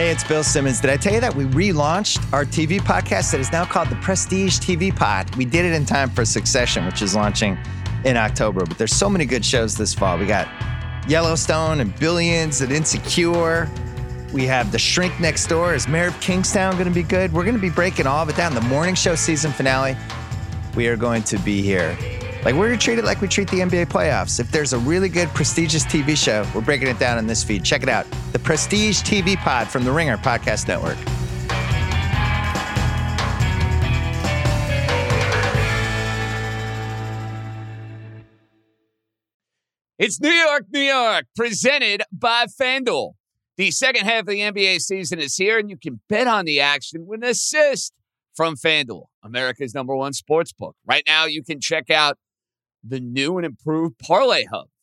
Hey, it's Bill Simmons. Did I tell you that we relaunched our TV podcast that is now called the Prestige TV Pod? We did it in time for Succession, which is launching in October. But there's so many good shows this fall. We got Yellowstone and Billions and Insecure. We have The Shrink Next Door. Is Mayor of Kingstown going to be good? We're going to be breaking all of it down. The morning show season finale. We are going to be here. Like we're going to treat it like we treat the NBA playoffs. If there's a really good, prestigious TV show, we're breaking it down in this feed. Check it out. The Prestige TV Pod from the Ringer Podcast Network. It's New York, New York, presented by FanDuel. The second half of the NBA season is here, and you can bet on the action with an assist from FanDuel, America's number one sports book. Right now, you can check out the new and improved Parlay Hub.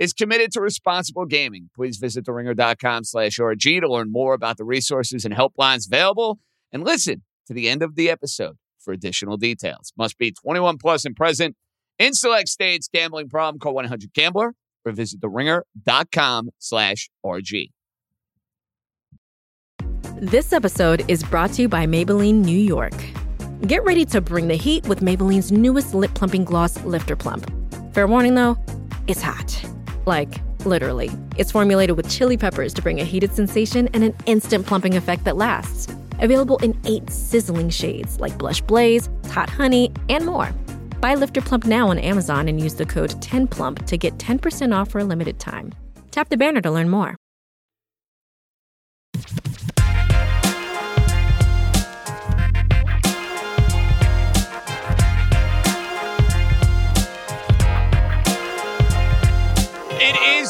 is committed to responsible gaming. Please visit theringer.com slash RG to learn more about the resources and helplines available and listen to the end of the episode for additional details. Must be 21 plus and present in select states. Gambling problem, call 1-800-GAMBLER or visit theringer.com slash RG. This episode is brought to you by Maybelline New York. Get ready to bring the heat with Maybelline's newest lip plumping gloss, Lifter Plump. Fair warning though, it's hot. Like, literally. It's formulated with chili peppers to bring a heated sensation and an instant plumping effect that lasts. Available in eight sizzling shades like Blush Blaze, Hot Honey, and more. Buy Lifter Plump now on Amazon and use the code 10PLUMP to get 10% off for a limited time. Tap the banner to learn more.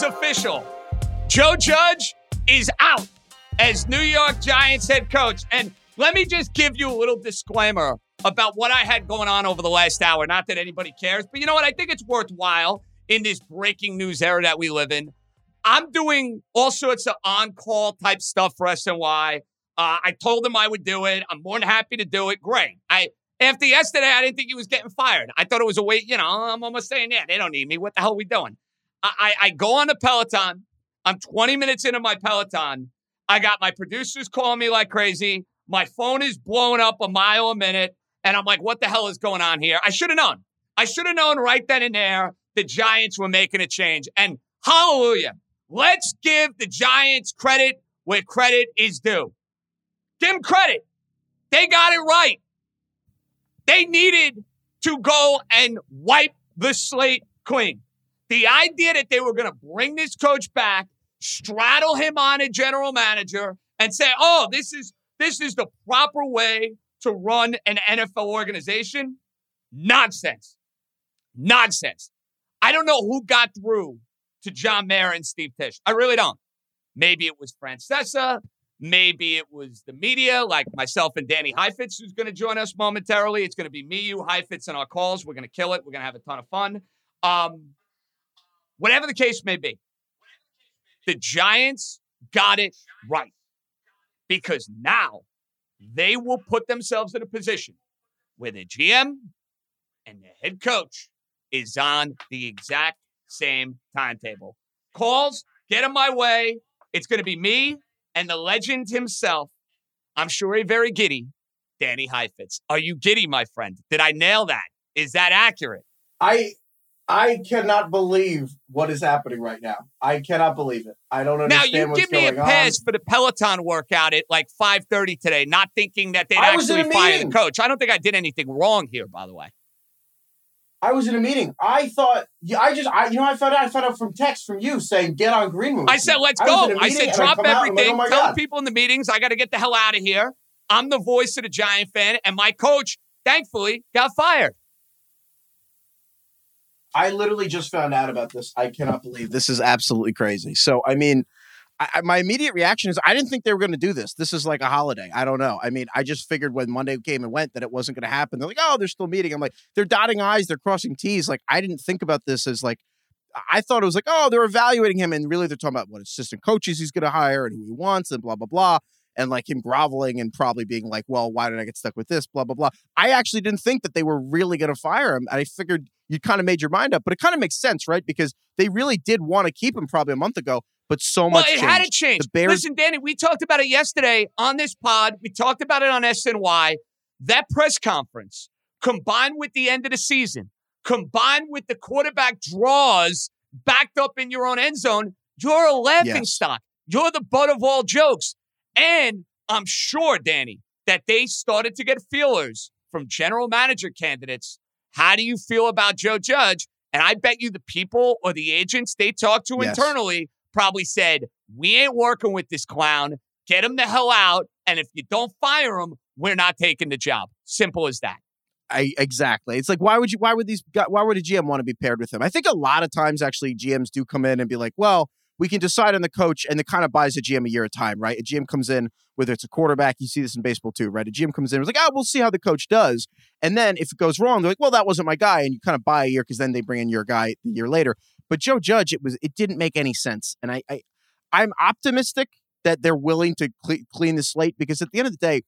Is official. Joe Judge is out as New York Giants head coach. And let me just give you a little disclaimer about what I had going on over the last hour. Not that anybody cares, but you know what? I think it's worthwhile in this breaking news era that we live in. I'm doing all sorts of on call type stuff for SNY. Uh, I told him I would do it. I'm more than happy to do it. Great. I after yesterday, I didn't think he was getting fired. I thought it was a wait. You know, I'm almost saying, yeah, they don't need me. What the hell are we doing? I, I, go on a Peloton. I'm 20 minutes into my Peloton. I got my producers calling me like crazy. My phone is blowing up a mile a minute. And I'm like, what the hell is going on here? I should have known. I should have known right then and there the Giants were making a change. And hallelujah. Let's give the Giants credit where credit is due. Give them credit. They got it right. They needed to go and wipe the slate clean. The idea that they were going to bring this coach back, straddle him on a general manager, and say, "Oh, this is this is the proper way to run an NFL organization," nonsense, nonsense. I don't know who got through to John Mara and Steve Tisch. I really don't. Maybe it was Francesa. Maybe it was the media, like myself and Danny Heifetz, who's going to join us momentarily. It's going to be me, you, Heifetz, and our calls. We're going to kill it. We're going to have a ton of fun. Um, whatever the case may be, the Giants got it right because now they will put themselves in a position where the GM and the head coach is on the exact same timetable. Calls, get in my way. It's going to be me and the legend himself. I'm sure a very giddy Danny Heifetz. Are you giddy, my friend? Did I nail that? Is that accurate? I I cannot believe what is happening right now. I cannot believe it. I don't understand. Now you what's give me a pass on. for the Peloton workout at like 5:30 today, not thinking that they'd I actually fire the coach. I don't think I did anything wrong here, by the way. I was in a meeting. I thought. I just. I you know. I found out. I found out from text from you saying get on Greenwood. I said, let's I go. I meeting said, drop and I'm like, everything. oh Tell people in the meetings I got to get the hell out of here. I'm the voice of the Giant fan, and my coach, thankfully, got fired. I literally just found out about this. I cannot believe this is absolutely crazy. So I mean, I, my immediate reaction is I didn't think they were going to do this. This is like a holiday. I don't know. I mean, I just figured when Monday came and went that it wasn't going to happen. They're like, oh, they're still meeting. I'm like, they're dotting I's, they're crossing T's. Like, I didn't think about this as like, I thought it was like, oh, they're evaluating him. And really, they're talking about what assistant coaches he's going to hire and who he wants and blah, blah, blah. And like him groveling and probably being like, well, why did I get stuck with this? Blah, blah, blah. I actually didn't think that they were really going to fire him. I figured you kind of made your mind up, but it kind of makes sense, right? Because they really did want to keep him probably a month ago but so well, much. it changed. had to change. The Bears- Listen, Danny, we talked about it yesterday on this pod. We talked about it on SNY. That press conference, combined with the end of the season, combined with the quarterback draws backed up in your own end zone, you're a laughing Yes. stock. You're the butt of all jokes. And I'm sure, Danny, that they started to get feelers from general manager candidates. How do you feel about Joe Judge? And I bet you the people or the agents they talked to Yes. internally probably said, We ain't working with this clown. Get him the hell out. And if you don't fire him, we're not taking the job. Simple as that. I exactly. It's like why would you? Why would these? Why would a GM want to be paired with him? I think a lot of times actually GMs do come in and be like, well, we can decide on the coach, and it kind of buys a GM a year at a time, right? A GM comes in, whether it's a quarterback, you see this in baseball too, right? A GM comes in, and like, oh, we'll see how the coach does, and then if it goes wrong, they're like, well, that wasn't my guy, and you kind of buy a year because then they bring in your guy the year later. But Joe Judge, it was it didn't make any sense, and I, I I'm optimistic that they're willing to cle clean the slate because at the end of the day,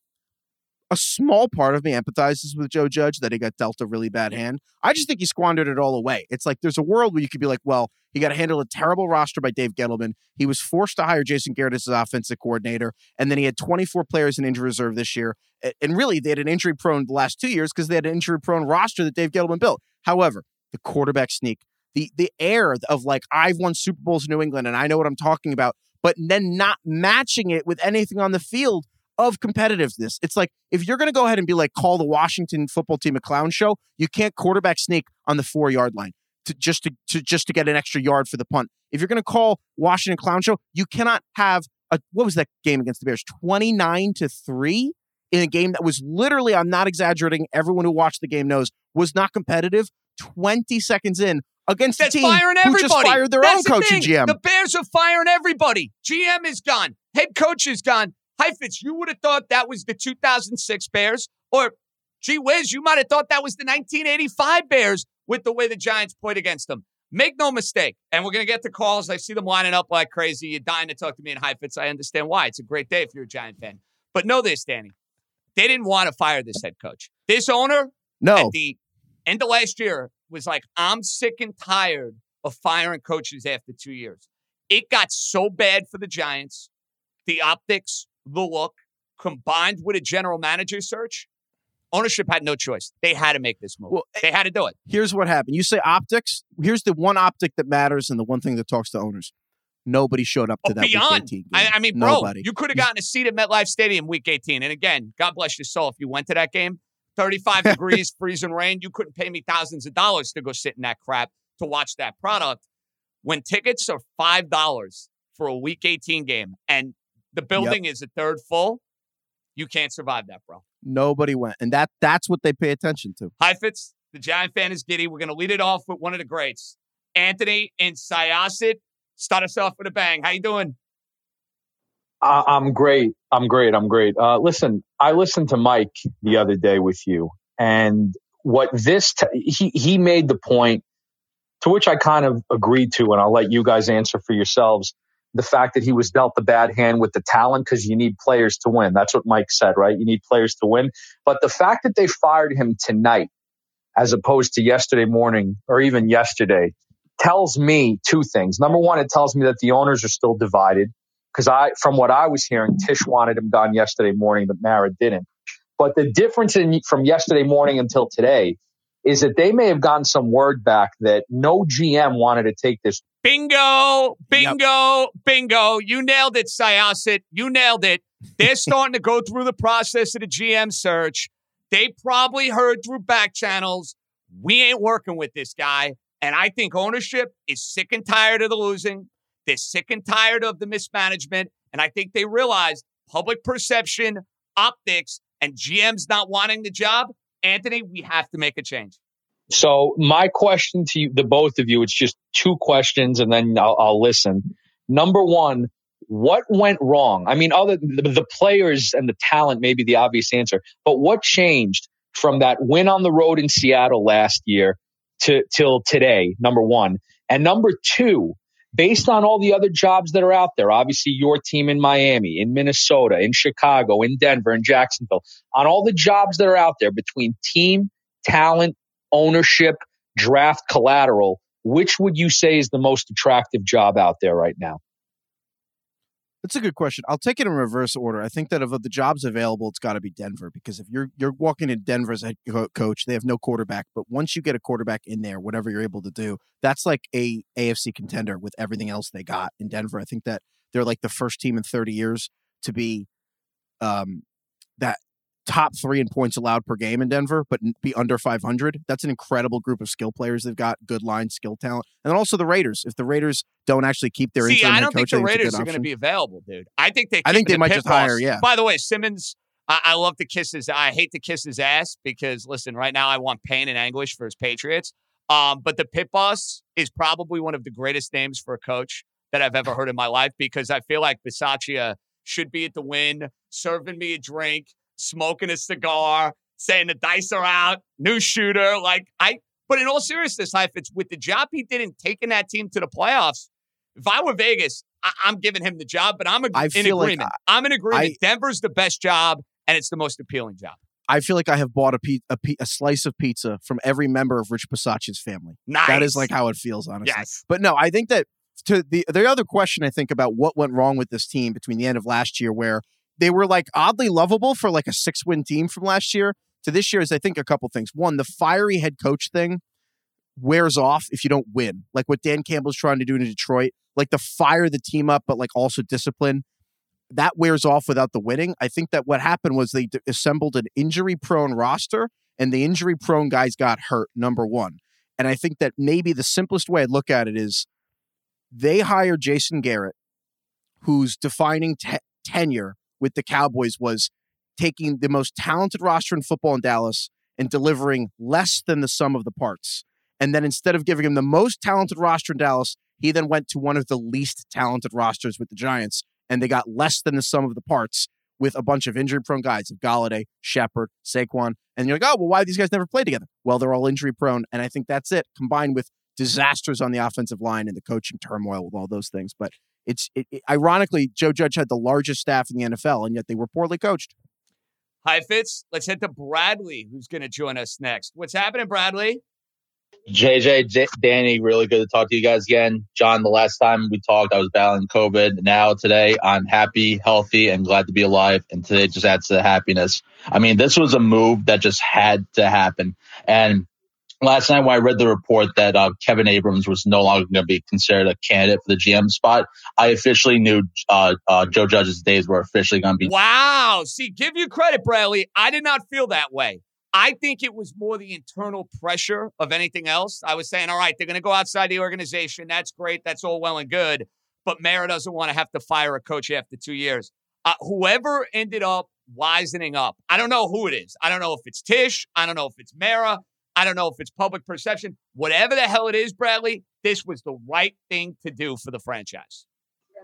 a small part of me empathizes with Joe Judge that he got dealt a really bad hand. I just think he squandered it all away. It's like there's a world where you could be like, well, he got to handle a terrible roster by Dave Gettleman. He was forced to hire Jason Garrett as his offensive coordinator, and then he had 24 players in injury reserve this year. And really, they had an injury prone the last two years because they had an injury prone roster that Dave Gettleman built. However, the quarterback sneak, the the air of like I've won Super Bowls in New England and I know what I'm talking about, but then not matching it with anything on the field of competitiveness. It's like if you're going to go ahead and be like call the Washington football team a clown show, you can't quarterback sneak on the four yard line to just to, to just to get an extra yard for the punt. If you're going to call Washington clown show, you cannot have a what was that game against the Bears? 29 to 3 in a game that was literally I'm not exaggerating, everyone who watched the game knows was not competitive 20 seconds in against That's a team firing who everybody. just fired their That's own the coach thing. and GM. The Bears are firing everybody. GM is gone. Head coach is gone. Heifetz, you would have thought that was the 2006 Bears, or gee whiz, you might have thought that was the 1985 Bears with the way the Giants played against them. Make no mistake, and we're going to get the calls. I see them lining up like crazy. You're dying to talk to me in Heifetz. I understand why. It's a great day if you're a Giant fan. But know this, Danny. They didn't want to fire this head coach. This owner no. at the end of last year was like, I'm sick and tired of firing coaches after two years. It got so bad for the Giants, the optics, the look, combined with a general manager search. Ownership had no choice. They had to make this move. Well, they had to do it. here's what happened. You say optics. Here's the one optic that matters and the one thing that talks to owners. Nobody showed up to Oh, that beyond. Week 18 game. I, I mean, bro, Nobody. you could have gotten a seat at MetLife Stadium week 18. And again, God bless your soul. If you went to that game, 35 degrees, freezing rain, you couldn't pay me thousands of dollars to go sit in that crap to watch that product. When tickets are $5 for a week 18 game and the building is a third full, you can't survive that, bro. Nobody went, and that that's what they pay attention to. Heifetz, the Giant fan is giddy. We're going to lead it off with one of the greats, Anthony and Syosset. Start us off with a bang. How you doing? I- I'm great. I'm great. I'm great. Uh, listen, I listened to Mike the other day with you, and what this t- he he made the point to which I kind of agreed to, and I'll let you guys answer for yourselves. The fact that he was dealt the bad hand with the talent because you need players to win. That's what Mike said, right? You need players to win. But the fact that they fired him tonight, as opposed to yesterday morning or even yesterday, tells me two things. Number one, it tells me that the owners are still divided because I, from what I was hearing, Tisch wanted him gone yesterday morning, but Mara didn't. But the difference in from yesterday morning until today is that they may have gotten some word back that no GM wanted to take this. Bingo, bingo, bingo. You nailed it, Syosset. You nailed it. They're starting to go through the process of the GM search. They probably heard through back channels, we ain't working with this guy. And I think ownership is sick and tired of the losing. They're sick and tired of the mismanagement. And I think they realize public perception, optics, and GMs not wanting the job. Anthony, we have to make a change. So my question to you, the both of you, it's just two questions, and then I'll, I'll listen. Number one, What went wrong? I mean, other the, the players and the talent may be the obvious answer, but what changed from that win on the road in Seattle last year to till today? Number one, and number two, based on all the other jobs that are out there, obviously your team in Miami, in Minnesota, in Chicago, in Denver, in Jacksonville, on all the jobs that are out there between team, talent, ownership, draft collateral, which would you say is the most attractive job out there right now? That's a good question. I'll take it in reverse order. I think that of the jobs available, it's got to be Denver because if you're you're walking in Denver as head coach, they have no quarterback. But once you get a quarterback in there, whatever you're able to do, that's like a AFC contender with everything else they got in Denver. I think that they're like the first team in 30 years to be um, that top three in points allowed per game in Denver, but be under 500. That's an incredible group of skill players. They've got good line skill talent, and then also the Raiders. If the Raiders don't actually keep their see, I don't think the Raiders are going to be available, dude. I think they. I think they the might just hire. Yeah. By the way, Simmons. I, I love to kiss his. I hate to kiss his ass because listen, right now I want pain and anguish for his Patriots. Um, but the pit boss is probably one of the greatest names for a coach that I've ever heard in my life because I feel like Bisaccia should be at the Wynn, serving me a drink, smoking a cigar, saying the dice are out, new shooter. Like I, but in all seriousness, if it's with the job he did in taking that team to the playoffs, if I were Vegas, I, am giving him the job. But I'm a, I in agreement. Like I, am in agreement. I, Denver's the best job, and it's the most appealing job. I feel like I have bought a, pe- a, pe- a slice of pizza from every member of Rich Bisaccia's family. Nice. That is like how it feels, honestly. Yes. But no, I think that to the the other question I think about what went wrong with this team between the end of last year, where they were like oddly lovable for like a six win team from last year to this year is I think a couple things. One, the fiery head coach thing wears off if you don't win. Like what Dan Campbell's trying to do in Detroit, like the fire the team up, but like also discipline. That wears off without the winning. I think that what happened was they d- assembled an injury prone roster and the injury prone guys got hurt, number one. And I think that maybe the simplest way I look at it is they hire Jason Garrett, whose defining te- tenure with the Cowboys was taking the most talented roster in football in Dallas and delivering less than the sum of the parts. And then instead of giving him the most talented roster in Dallas, he then went to one of the least talented rosters with the Giants, and they got less than the sum of the parts with a bunch of injury prone guys of Golladay, Shepard, Saquon. And you're like, oh, well, why these guys never play together? Well, they're all injury prone. And I think that's it, combined with disasters on the offensive line and the coaching turmoil with all those things. But it's it, it, ironically, Joe Judge had the largest staff in the NFL, and yet they were poorly coached. Heifetz. Let's head to Bradley, who's going to join us next. What's happening, Bradley? JJ, J- Danny, really good to talk to you guys again. John, the last time we talked, I was battling COVID. Now, today, I'm happy, healthy, and glad to be alive. And today just adds to the happiness. I mean, this was a move that just had to happen. And last night when I read the report that uh, Kevin Abrams was no longer going to be considered a candidate for the GM spot, I officially knew uh, uh, Joe Judge's days were officially going to be. Wow. See, give you credit, Bradley. I did not feel that way. I think it was more the internal pressure of anything else. I was saying, all right, they're going to go outside the organization. That's great. That's all well and good. But Mara doesn't want to have to fire a coach after two years. Uh, whoever ended up wisening up, I don't know who it is. I don't know if it's Tisch. I don't know if it's Mara. I don't know if it's public perception. Whatever the hell it is, Bradley, this was the right thing to do for the franchise.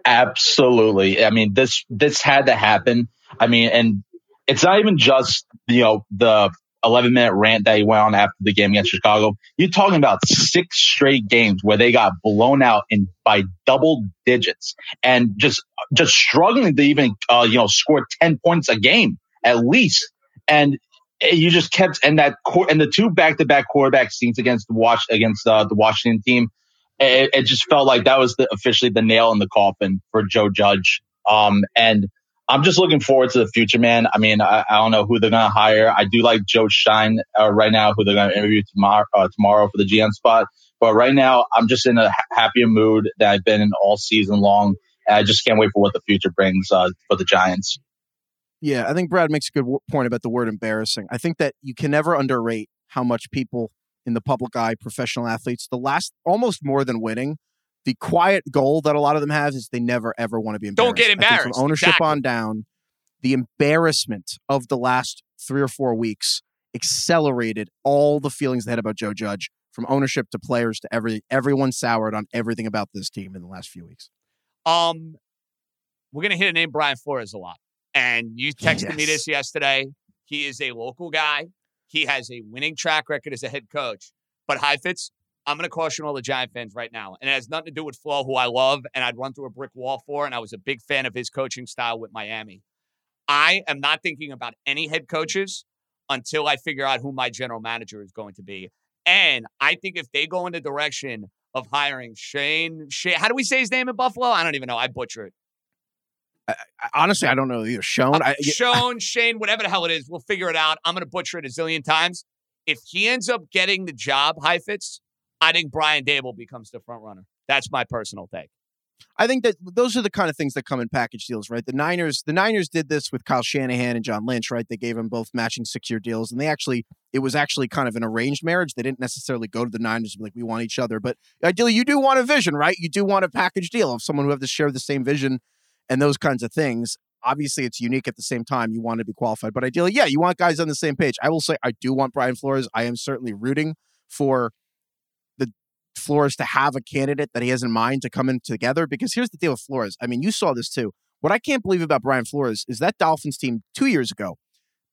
Absolutely. I mean, this this had to happen. I mean, and it's not even just you know the 11 minute rant that he went on after the game against Chicago. You're talking about six straight games where they got blown out in by double digits and just just struggling to even uh, you know score 10 points a game at least. And you just kept and that and the two back to back quarterback scenes against the watch against uh, the Washington team. It, it, just felt like that was the, officially the nail in the coffin for Joe Judge. Um, and I'm just looking forward to the future, man. I mean, I, I don't know who they're to hire. I do like Joe Shine uh, right now, who they're to interview tomorrow, uh, tomorrow for the GM spot. But right now, I'm just in a happier mood that I've been in all season long. I just can't wait for what the future brings uh, for the Giants. Yeah, I think Brad makes a good w- point about the word embarrassing. I think that you can never underrate how much people in the public eye, professional athletes, the last almost more than winning, the quiet goal that a lot of them have is they never ever want to be embarrassed. Don't get embarrassed. from ownership exactly. on down, the embarrassment of the last three or four weeks accelerated all the feelings they had about Joe Judge, from ownership to players to every everyone soured on everything about this team in the last few weeks. Um, we're going to hit a name Brian Flores a lot. And you texted me this yesterday. He is a local guy. He has a winning track record as a head coach. But Heifetz, I'm going to caution all the Giant fans right now. And it has nothing to do with Flo, who I love and I'd run through a brick wall for. And I was a big fan of his coaching style with Miami. I am not thinking about any head coaches until I figure out who my general manager is going to be. And I think if they go in the direction of hiring Shane, Shane, how do we say his name in Buffalo? I don't even know. I butcher it. I, honestly, I don't know either. Shown, uh, I, Sean, Shane, whatever the hell it is, we'll figure it out. I'm going to butcher it a zillion times. If he ends up getting the job, Heifetz, I think Brian Daboll becomes the front runner. That's my personal take. I think that those are the kind of things that come in package deals, right? The Niners, the Niners did this with Kyle Shanahan and John Lynch, right? They gave them both matching six-year deals, and they actually, it was actually kind of an arranged marriage. They didn't necessarily go to the Niners and be like, "We want each other," but ideally, you do want a vision, right? You do want a package deal of someone who have to share the same vision and those kinds of things. Obviously, it's unique at the same time. You want to be qualified, but ideally, yeah, you want guys on the same page. I will say, I do want Brian Flores. I am certainly rooting for the Flores to have a candidate that he has in mind to come in together. Because here's the deal with Flores. I mean, you saw this too. What I can't believe about Brian Flores is that Dolphins team two years ago.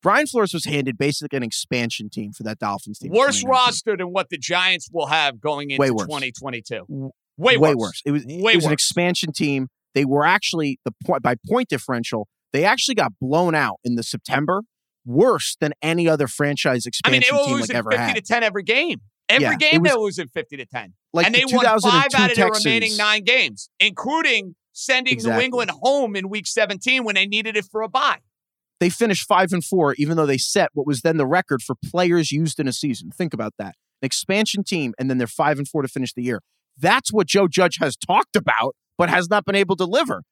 Brian Flores was handed basically an expansion team for that Dolphins team. Worse 2019. roster than what the Giants will have going into Way worse. 2022. Way, way worse. worse. It was Way it was an expansion team. They were actually the point by point differential. They actually got blown out in the September, worse than any other franchise I expansion mean, they were team losing like ever 50 had. to 10 every game. Every Yeah, game was- they were losing 50 to 10. like and the they won five out of Texans. remaining nine games, including sending New England home in week 17 when they needed it for a bye. They finished five and four, even though they set what was then the record for players used in a season. Think about that. An expansion team, and then they're five and four to finish the year. That's what Joe Judge has talked about, but has not been able to deliver.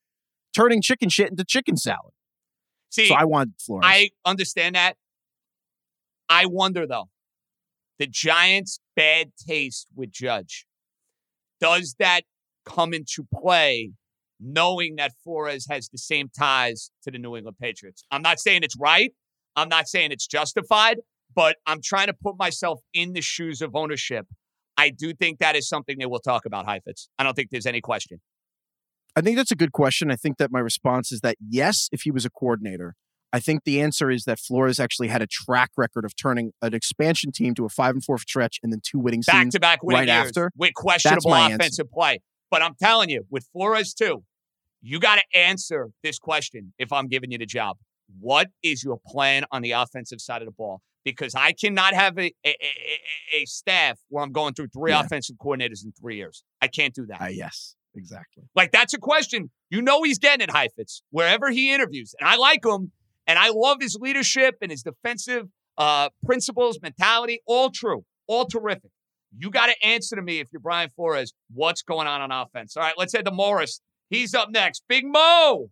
Turning chicken shit into chicken salad. See, So I want Flores. I understand that. I wonder though, the Giants' bad taste with Judge, does that come into play knowing that Flores has the same ties to the New England Patriots? I'm not saying it's right. I'm not saying it's justified, but I'm trying to put myself in the shoes of ownership. I do think that is something they will talk about, Heifetz. I don't think there's any question. I think that's a good question. I think that my response is that yes, if he was a coordinator. I think the answer is that Flores actually had a track record of turning an expansion team to a five and four stretch and then two winning back to back winning right years after. with questionable my answer. offensive play. But I'm telling you, with Flores too, you got to answer this question if I'm giving you the job. What is your plan on the offensive side of the ball? Because I cannot have a, a, a, a- staff where I'm going through three Yeah. offensive coordinators in three years. I can't do that. Ah, yes, exactly. Like that's a question. You know he's getting it, Heifetz, wherever he interviews. And I like him, and I love his leadership and his defensive uh, principles, mentality. All true, all terrific. You got to answer to me if you're Brian Flores. What's going on on offense? All right, let's head to Morris. He's up next. Big Mo.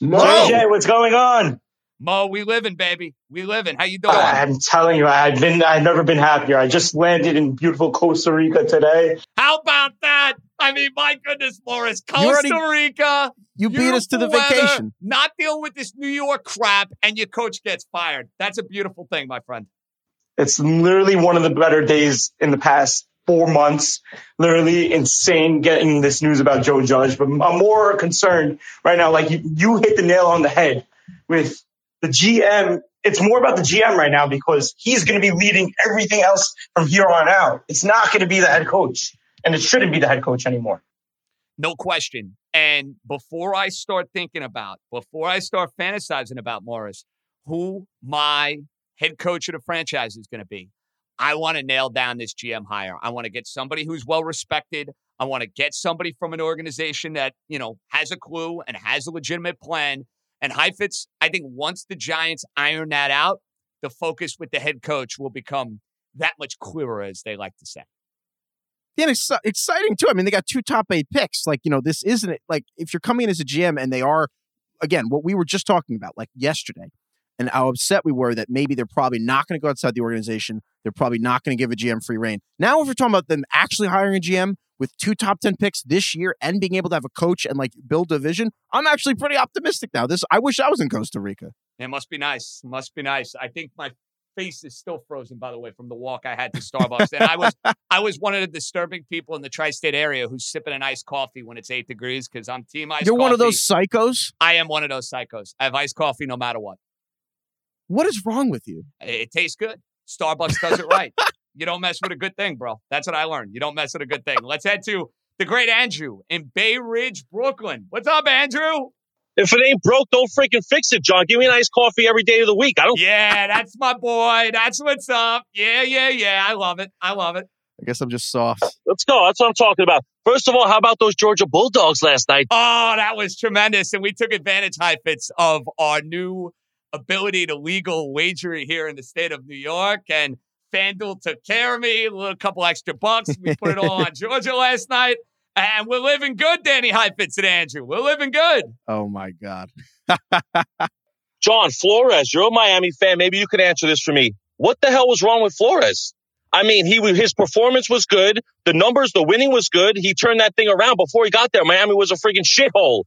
No. JJ, what's going on? Mo, we living, baby. We living. How you doing? I'm telling you, I've been, I've never been happier. I just landed in beautiful Costa Rica today. How about that? I mean, my goodness, Morris. You already- Costa Rica. You beat us to the beautiful weather, vacation. Not dealing with this New York crap, and your coach gets fired. That's a beautiful thing, my friend. It's literally one of the better days in the past four months. Literally insane getting this news about Joe Judge, but I'm more concerned right now. Like you, you hit the nail on the head with the GM. It's more about the GM right now because he's going to be leading everything else from here on out. It's not going to be the head coach and it shouldn't be the head coach anymore. No question. And before I start thinking about, before I start fantasizing about Morris, who my head coach of the franchise is going to be, I want to nail down this GM hire. I want to get somebody who's well respected. I want to get somebody from an organization that, you know, has a clue and has a legitimate plan. And Heifetz, I think once the Giants iron that out, the focus with the head coach will become that much clearer, as they like to say. Yeah, it's exciting too. I mean, they got two top eight picks. Like, you know, this isn't it. Like, if you're coming in as a GM and they are, again, what we were just talking about, like yesterday, and how upset we were that maybe they're probably not going to go outside the organization. They're probably not going to give a GM free reign. Now, if we're talking about them actually hiring a GM with two top 10 picks this year and being able to have a coach and like build a vision, I'm actually pretty optimistic now. This, I wish I was in Costa Rica. It must be nice. Must be nice. I think my face is still frozen, by the way, from the walk I had to Starbucks. and I was I was one of the disturbing people in the tri-state area who's sipping an iced coffee when it's eight degrees because I'm team iced. You're one of those psychos. I am one of those psychos. I have iced coffee no matter what. What is wrong with you? It, it tastes good. Starbucks does it right. you don't mess with a good thing, bro. That's what I learned. You don't mess with a good thing. Let's head to the great Andrew in Bay Ridge, Brooklyn. What's up, Andrew? If it ain't broke, don't freaking fix it, John. Give me an iced coffee every day of the week. I don't. Yeah, that's my boy. That's what's up. Yeah, yeah, yeah. I love it. I love it. I guess I'm just soft. Let's go. That's what I'm talking about. First of all, how about those Georgia Bulldogs last night? Oh, that was tremendous. And we took advantage, Heifetz, of our new ability to legal wager here in the state of New York. And FanDuel took care of me, a little couple extra bucks. We put it all on Georgia last night. And we're living good, Danny Heifetz and Andrew. We're living good. Oh my God. John Flores, you're a Miami fan. Maybe you can answer this for me. What the hell was wrong with Flores? I mean, he his performance was good. The numbers, the winning was good. He turned that thing around before he got there. Miami was a freaking shithole.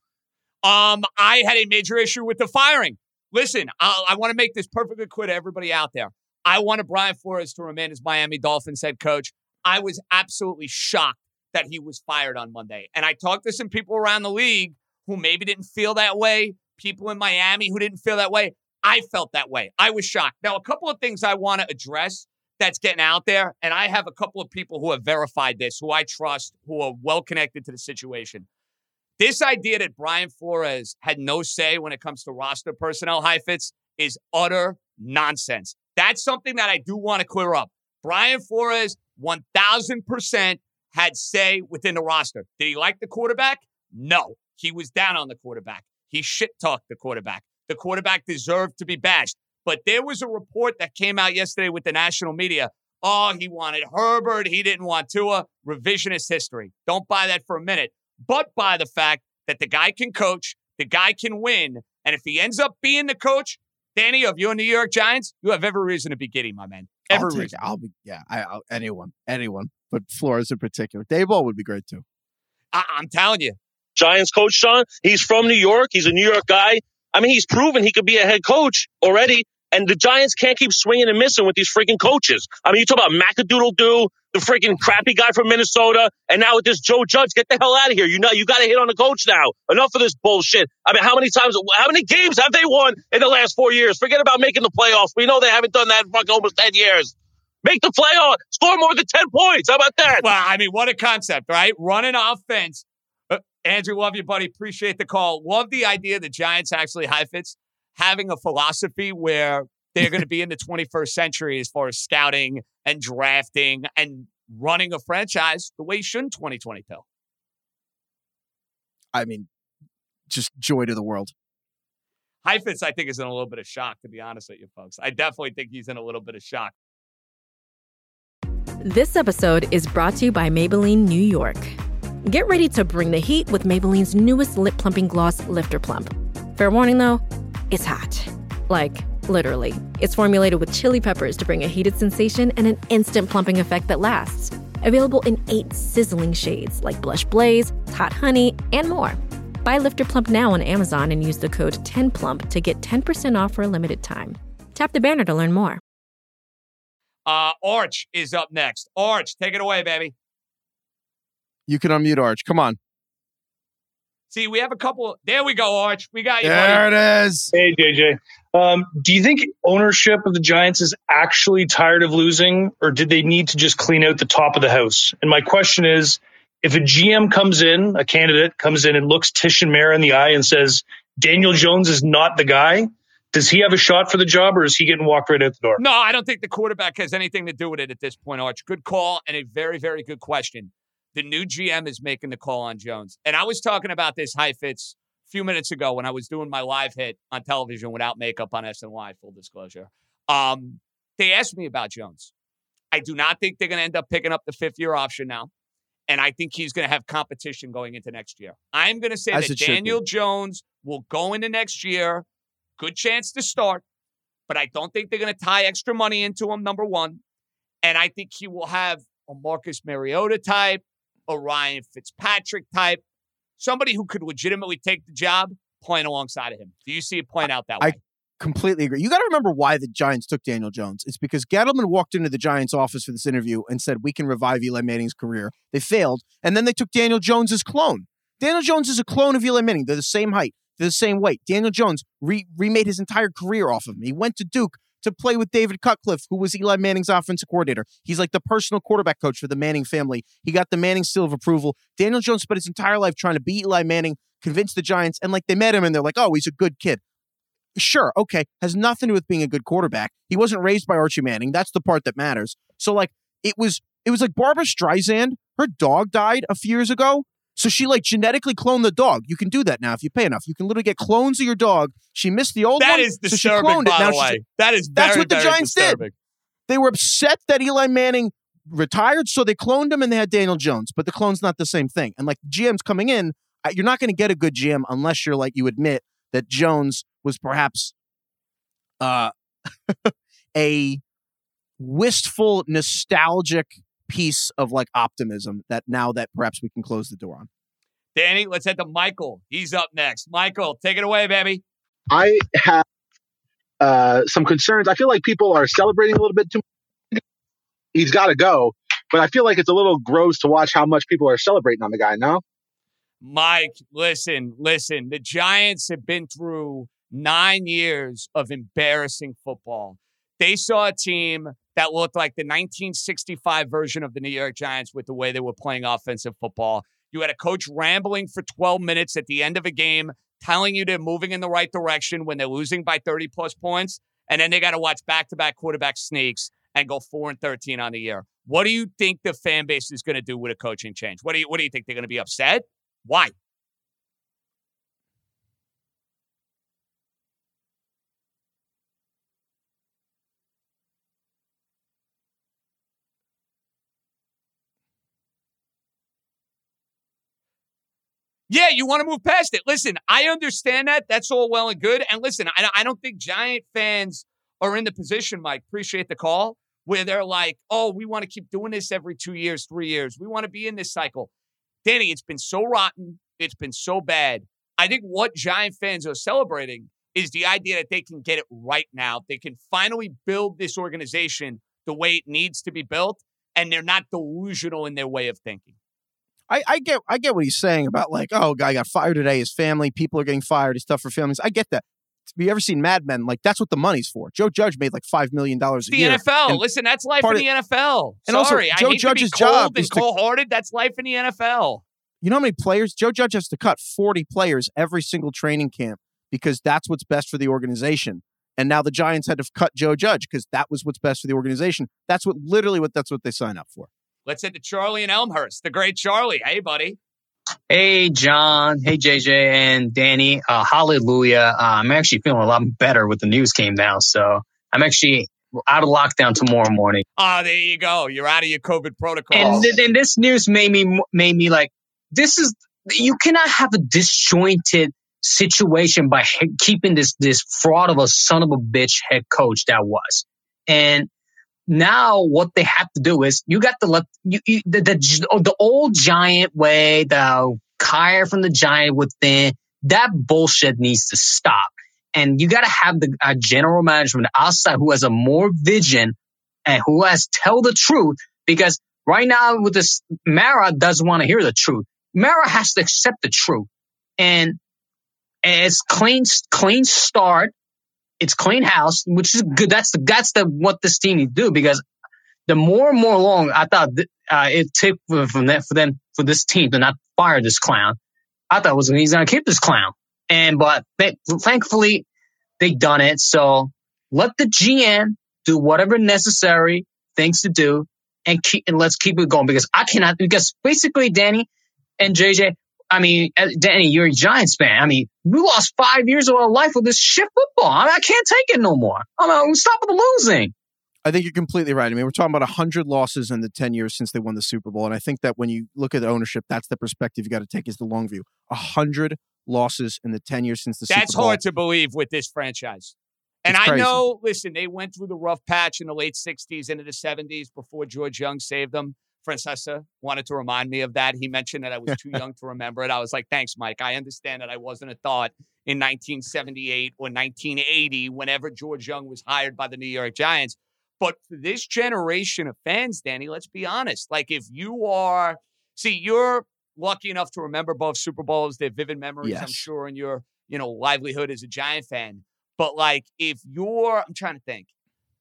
Um, I had a major issue with the firing. Listen, I, I want to make this perfectly clear to everybody out there. I wanted Brian Flores to remain as Miami Dolphins head coach. I was absolutely shocked that he was fired on Monday. And I talked to some people around the league who maybe didn't feel that way, people in Miami who didn't feel that way. I felt that way. I was shocked. Now, a couple of things I want to address that's getting out there, and I have a couple of people who have verified this, who I trust, who are well connected to the situation. This idea that Brian Flores had no say when it comes to roster personnel, Heifetz, is utter nonsense. That's something that I do want to clear up. Brian Flores, 1000% had say within the roster. Did he like the quarterback? No. He was down on the quarterback. He shit talked the quarterback. The quarterback deserved to be bashed. But there was a report that came out yesterday with the national media. Oh, he wanted Herbert. He didn't want Tua. Revisionist history. Don't buy that for a minute. But buy the fact that the guy can coach, the guy can win. And if he ends up being the coach, Danny, of you your New York Giants, you have every reason to be giddy, my man. Every I'll take reason. it. I'll be yeah. I, I'll, anyone, anyone, but Flores in particular. Daboll would be great too. I, I'm telling you. Giants coach, John, he's from New York. He's a New York guy. I mean, he's proven he could be a head coach already. And the Giants can't keep swinging and missing with these freaking coaches. I mean, you talk about Macadoodle Doo, the freaking crappy guy from Minnesota, and now with this Joe Judge, get the hell out of here. You know, you got to hit on the coach now. Enough of this bullshit. I mean, how many times, how many games have they won in the last four years? Forget about making the playoffs. We know they haven't done that in fucking almost 10 years. Make the playoff. Score more than 10 points. How about that? Well, I mean, what a concept, right? Running offense. Uh, Andrew, love you, buddy. Appreciate the call. Love the idea the Giants actually, Heifetz, having a philosophy where they're going to be in the 21st century as far as scouting and drafting and running a franchise the way you should in 2022. I mean, just joy to the world. Heifetz, I think, is in a little bit of shock, to be honest with you folks. I definitely think he's in a little bit of shock. This episode is brought to you by Maybelline New York. Get ready to bring the heat with Maybelline's newest lip plumping gloss, Lifter Plump. Fair warning though, it's hot. Like, literally. It's formulated with chili peppers to bring a heated sensation and an instant plumping effect that lasts. Available in eight sizzling shades like Blush Blaze, Hot Honey, and more. Buy Lifter Plump now on Amazon and use the code 10PLUMP to get 10% off for a limited time. Tap the banner to learn more. Uh, Arch is up next. Arch, take it away, baby. You can unmute Arch. Come on. See, we have a couple. There we go, Arch. We got you, There buddy. it is. Hey, JJ. Um, do you think ownership of the Giants is actually tired of losing, or did they need to just clean out the top of the house? And my question is if a GM comes in, a candidate comes in and looks Tisch and Mara in the eye and says, Daniel Jones is not the guy, does he have a shot for the job, or is he getting walked right out the door? No, I don't think the quarterback has anything to do with it at this point, Arch. Good call and a very, very good question. The new GM is making the call on Jones. And I was talking about this Heifetz a few minutes ago when I was doing my live hit on television without makeup on SNY, full disclosure. Um, they asked me about Jones. I do not think they're going to end up picking up the fifth year option now. And I think he's going to have competition going into next year. I'm going to say As that it should be. Daniel Jones will go into next year. Good chance to start but I don't think they're going to tie extra money into him, number one. And I think he will have a Marcus Mariota type, a Ryan Fitzpatrick type, somebody who could legitimately take the job playing alongside of him. Do you see it playing out that way? I- completely agree. You got to remember why the Giants took Daniel Jones. It's because Gettleman walked into the Giants office for this interview and said, We can revive Eli Manning's career. They failed. And then they took Daniel Jones's clone. Daniel Jones is a clone of Eli Manning. They're the same height, they're the same weight. Daniel Jones re- remade his entire career off of him. He went to Duke to play with David Cutcliffe, who was Eli Manning's offensive coordinator. He's like the personal quarterback coach for the Manning family. He got the Manning seal of approval. Daniel Jones spent his entire life trying to beat Eli Manning, convince the Giants, and like they met him and they're like, oh, he's a good kid. Sure, okay, has nothing to do with being a good quarterback. He wasn't raised by Archie Manning. That's the part that matters. So like it was it was like Barbara Streisand, her dog died a few years ago. So she like genetically cloned the dog. You can do that now if you pay enough. You can literally get clones of your dog. She missed the old That one. is so she disturbing, it. by Now the way. That is very, That's what the Giants did. They were upset that Eli Manning retired, so they cloned him and they had Daniel Jones. But the clone's not the same thing. And like GM's coming in, you're not going to get a good GM unless you're like you admit that Jones was perhaps uh, a wistful, nostalgic piece of like optimism that now that perhaps we can close the door on. Danny, let's head to Michael. He's up next. Michael, take it away, baby. I have uh, some concerns. I feel like people are celebrating a little bit too much. He's got to go, but I feel like it's a little gross to watch how much people are celebrating on the guy now. Mike, listen, listen. The Giants have been through nine years of embarrassing football. They saw a team that looked like the 1965 version of the New York Giants with the way they were playing offensive football. You had a coach rambling for 12 minutes at the end of a game, telling you they're moving in the right direction when they're losing by 30 plus points. And then they got to watch back to back quarterback sneaks and go 4 and 13 on the year. What do you think the fan base is going to do with a coaching change? What do you, what do you think? They're going to be upset? Why? Yeah, you want to move past it. Listen, I understand that. That's all well and good. And listen, I, I don't think Giant fans are in the position, Mike, appreciate the call, where they're like, oh, we want to keep doing this every two years, three years. We want to be in this cycle. Danny, it's been so rotten. It's been so bad. I think what Giant fans are celebrating is the idea that they can get it right now. They can finally build this organization the way it needs to be built, and they're not delusional in their way of thinking. I, I get I get what he's saying about like, oh, guy got fired today. His family, people are getting fired. It's tough for families. I get that. Have you ever seen Mad Men? Like that's what the money's for. Joe Judge made like five million dollars a The year. NFL. And Listen, that's life in the of- NFL. And also, Sorry, Joe I hate Judge's cold job and is cold-hearted. That's life in the NFL. You know how many players Joe Judge has to cut 40 players every single training camp because that's what's best for the organization. And now the Giants had to cut Joe Judge because that was what's best for the organization. That's what literally what that's what they sign up for. Let's head to Charlie and Elmhurst, the great Charlie. Hey, buddy. Hey, John. Hey, JJ and Danny. Uh, hallelujah. Uh, I'm actually feeling a lot better with the news came down. So I'm actually out of lockdown tomorrow morning. Ah, there you go. You're out of your COVID protocol. And, and this news made me, made me like, this is, you cannot have a disjointed situation by he- keeping this, this fraud of a son of a bitch head coach that was. And now what they have to do is you got to let you, you the, the the old giant way, the hire from the giant within. That bullshit needs to stop, and you got to have the uh, general management outside who has a more vision and who has tell the truth. Because right now with this, Mara doesn't want to hear the truth. Mara has to accept the truth, and and it's clean clean start it's clean house, which is good. That's the that's the what this team needs to do because the more and more long I thought th- uh, it took for, for them for this team to not fire this clown. I thought was he's gonna keep this clown, and but th- thankfully they done it. So let the GM do whatever necessary things to do, and keep and let's keep it going because I cannot because basically Danny and JJ. I mean, uh, Danny, you're a Giants fan. I mean, we lost five years of our life with this shit football. I, mean, I can't take it no more. I mean, stop with the losing. I think you're completely right. I mean, we're talking about 100 losses in the 10 years since they won the Super Bowl. And I think that when you look at the ownership, that's the perspective you got to take is the long view. 100 losses in the 10 years since the That's Super Bowl. That's hard to believe with this franchise. And I know, listen, they went through the rough patch in the late 60s into the 70s before George Young saved them Francesa wanted to remind me of that. He mentioned that I was too young to remember it. I was like, thanks, Mike. I understand that I wasn't a thought in 1978 or 1980, whenever George Young was hired by the New York Giants. But for this generation of fans, Danny, let's be honest. Like, if you are, see, you're lucky enough to remember both Super Bowls, they're vivid memories, I'm sure, in your, you know, livelihood as a Giant fan. But like, if you're, I'm trying to think,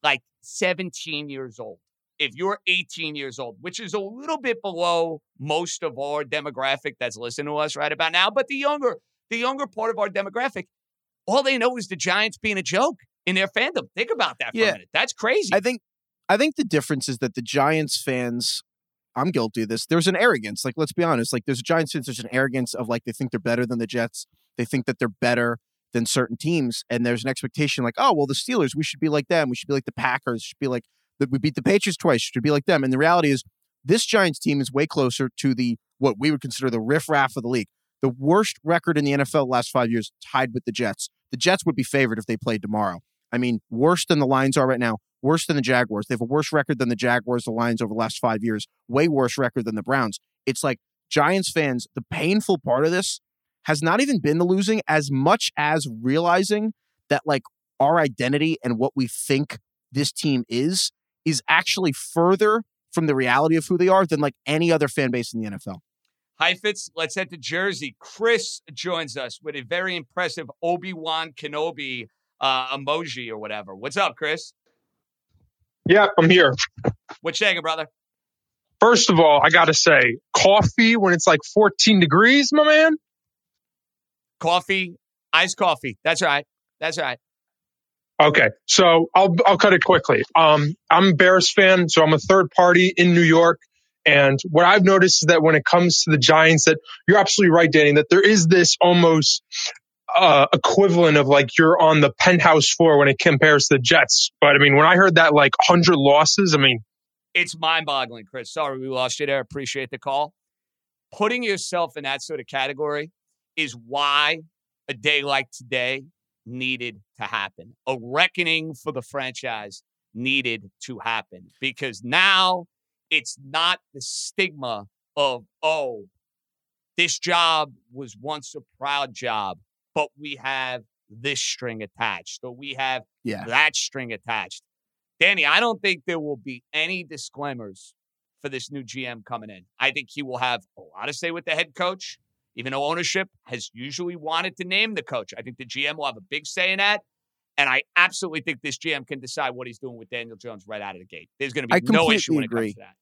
like 17 years old, if you're 18 years old, which is a little bit below most of our demographic that's listening to us right about now, but the younger, the younger part of our demographic, all they know is the Giants being a joke in their fandom. Think about that for Yeah. a minute. That's crazy. I think I think the difference is that the Giants fans, I'm guilty of this. There's an arrogance. Like, let's be honest. Like, there's a Giants fans. There's an arrogance of like they think they're better than the Jets. They think that they're better than certain teams, and there's an expectation like, oh well, the Steelers, we should be like them. We should be like the Packers. Should be like that. We beat the Patriots twice. Should be like them. And the reality is, this Giants team is way closer to the what we would consider the riffraff of the league. The worst record in the NFL the last five years, tied with the Jets. The Jets would be favored if they played tomorrow. I mean, worse than the Lions are right now, worse than the Jaguars. They have a worse record than the Jaguars, the Lions over the last five years, way worse record than the Browns. It's like Giants fans, the painful part of this has not even been the losing as much as realizing that like our identity and what we think this team is is actually further from the reality of who they are than like any other fan base in the NFL. Heifetz, let's head to Jersey. Chris joins us with a very impressive Obi Wan Kenobi uh, emoji or whatever. What's up, Chris? Yeah, I'm here. What's shaking, brother? First of all, I got to say, coffee when it's like 14 degrees, my man. Coffee, iced coffee. That's right. That's right. Okay, so I'll I'll cut it quickly. Um, I'm a Bears fan, so I'm a third party in New York. And what I've noticed is that when it comes to the Giants, that you're absolutely right, Danny, that there is this almost uh, equivalent of like you're on the penthouse floor when it compares to the Jets. But I mean, when I heard that like 100 losses, I mean, It's mind boggling, Chris. Sorry we lost you there. Appreciate the call. Putting yourself in that sort of category is why a day like today needed to happen. A reckoning for the franchise needed to happen because now it's not the stigma of, oh, this job was once a proud job, but we have this string attached, or we have Yeah. that string attached. Danny, I don't think there will be any disclaimers for this new GM coming in. I think he will have a lot to say with the head coach, even though ownership has usually wanted to name the coach. I think the GM will have a big say in that. And I absolutely think this GM can decide what he's doing with Daniel Jones right out of the gate. There's going to I be no issue when it agree. comes to that.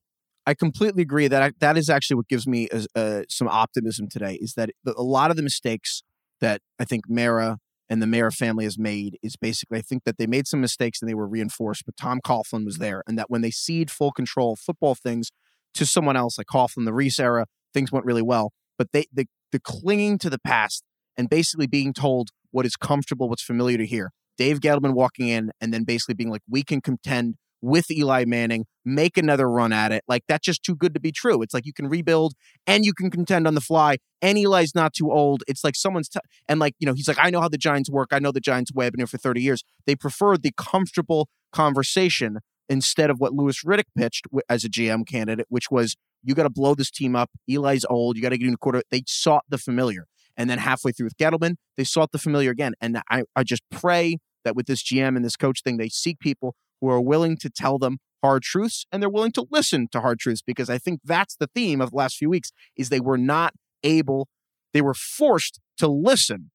I completely agree that I, that is actually what gives me uh, some optimism today. Is that a lot of the mistakes that I think Mara and the Mara family has made is basically I think that they made some mistakes and they were reinforced, but Tom Coughlin was there, and that when they cede full control of football things to someone else like Coughlin, the Reese era, things went really well. But they the the clinging to the past and basically being told what is comfortable, what's familiar to hear. Dave Gettleman walking in and then basically being like, we can contend with Eli Manning, make another run at it. Like that's just too good to be true. It's like you can rebuild and you can contend on the fly. And Eli's not too old. It's like someone's t- and like you know he's like I know how the Giants work. I know the Giants way. I've been here for thirty years. They preferred the comfortable conversation instead of what Louis Riddick pitched as a GM candidate, which was you got to blow this team up. Eli's old. You got to get in the quarter. They sought the familiar. And then halfway through with Gettleman, they sought the familiar again. And I, I just pray that with this GM and this coach thing, they seek people who are willing to tell them hard truths and they're willing to listen to hard truths because I think that's the theme of the last few weeks is they were not able, they were forced to listen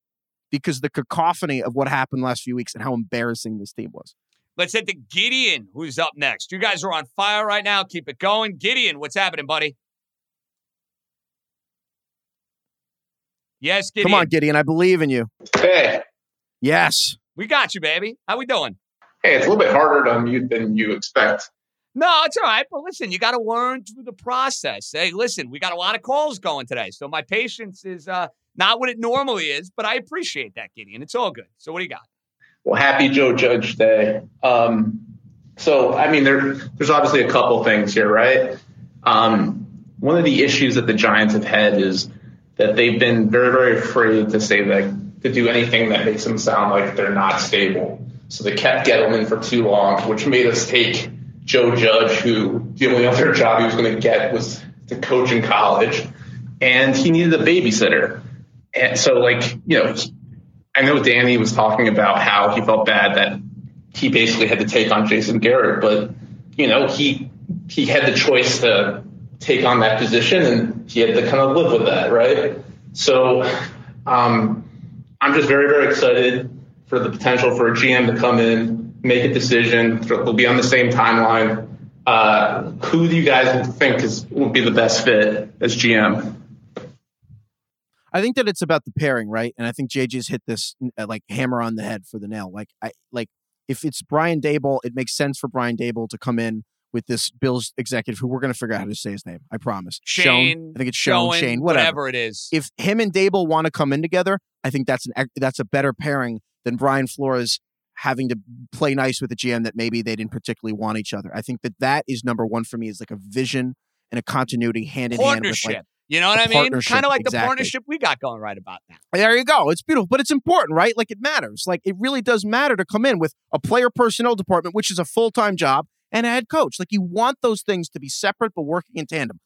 because the cacophony of what happened last few weeks and how embarrassing this team was. Let's head to Gideon, who's up next. You guys are on fire right now. Keep it going. Gideon, what's happening, buddy? Yes, Gideon. Come on, Gideon. I believe in you. Hey, Yes. We got you, baby. How we doing? hey, it's a little bit harder to unmute than you expect. No, it's all right. But listen, you got to learn through the process. Hey, listen, we got a lot of calls going today. So my patience is uh, not what it normally is, but I appreciate that, Gideon. It's all good. So what do you got? Well, happy Joe Judge Day. Um, so, I mean, there, there's obviously a couple things here, right? Um, one of the issues that the Giants have had is that they've been very, very afraid to say that to do anything that makes them sound like they're not stable. So they kept Gettleman for too long, which made us take Joe Judge, who the only other job he was going to get was to coach in college, and he needed a babysitter. And so, like, you know, I know Danny was talking about how he felt bad that he basically had to take on Jason Garrett, but you know, he he had the choice to take on that position, and he had to kind of live with that, right? So, um, I'm just very, very excited for the potential for a GM to come in, make a decision. We'll be on the same timeline. Uh, who do you guys think is would be the best fit as GM? I think that it's about the pairing, right? And I think JJ's hit this uh, like hammer on the head for the nail. Like I like if it's Brian Daboll, it makes sense for Brian Daboll to come in with this Bills executive who we're going to figure out how to say his name. I promise. Shane. I think it's. Schoen, Shane. Whatever. whatever it is. If him and Daboll want to come in together, I think that's an that's a better pairing than Brian Flores having to play nice with a GM that maybe they didn't particularly want each other. I think that that is number one for me is like a vision and a continuity hand in hand with like you know what I mean? Kind of like exactly. the partnership we got going right about now. There you go. It's beautiful, but it's important, right? Like it matters. Like it really does matter to come in with a player personnel department, which is a full time job, and a head coach. Like you want those things to be separate but working in tandem.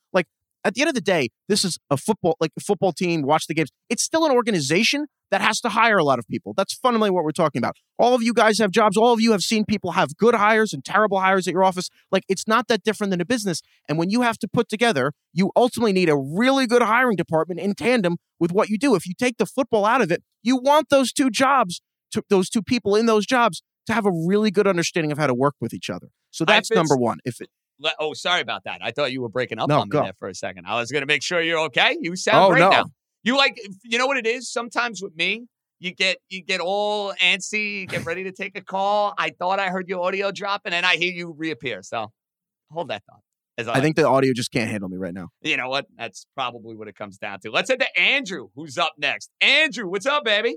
At the end of the day, this is a football, like a football team. Watch the games. It's still an organization that has to hire a lot of people. That's fundamentally what we're talking about. All of you guys have jobs. All of you have seen people have good hires and terrible hires at your office. Like it's not that different than a business. And when you have to put together, you ultimately need a really good hiring department in tandem with what you do. If you take the football out of it, you want those two jobs, to, those two people in those jobs, to have a really good understanding of how to work with each other. So that's been- number one. If it, Oh, sorry about that. I thought you were breaking up No, on me go. there for a second. I was going to make sure you're okay. You sound Oh, great no. now. You like, you know what it is? Sometimes with me, you get you get all antsy, you get ready to take a call. I thought I heard your audio drop, and then I hear you reappear. So hold that thought. As I think the audio just can't handle me right now. you know what? That's probably what it comes down to. Let's head to Andrew, who's up next. Andrew, what's up, baby?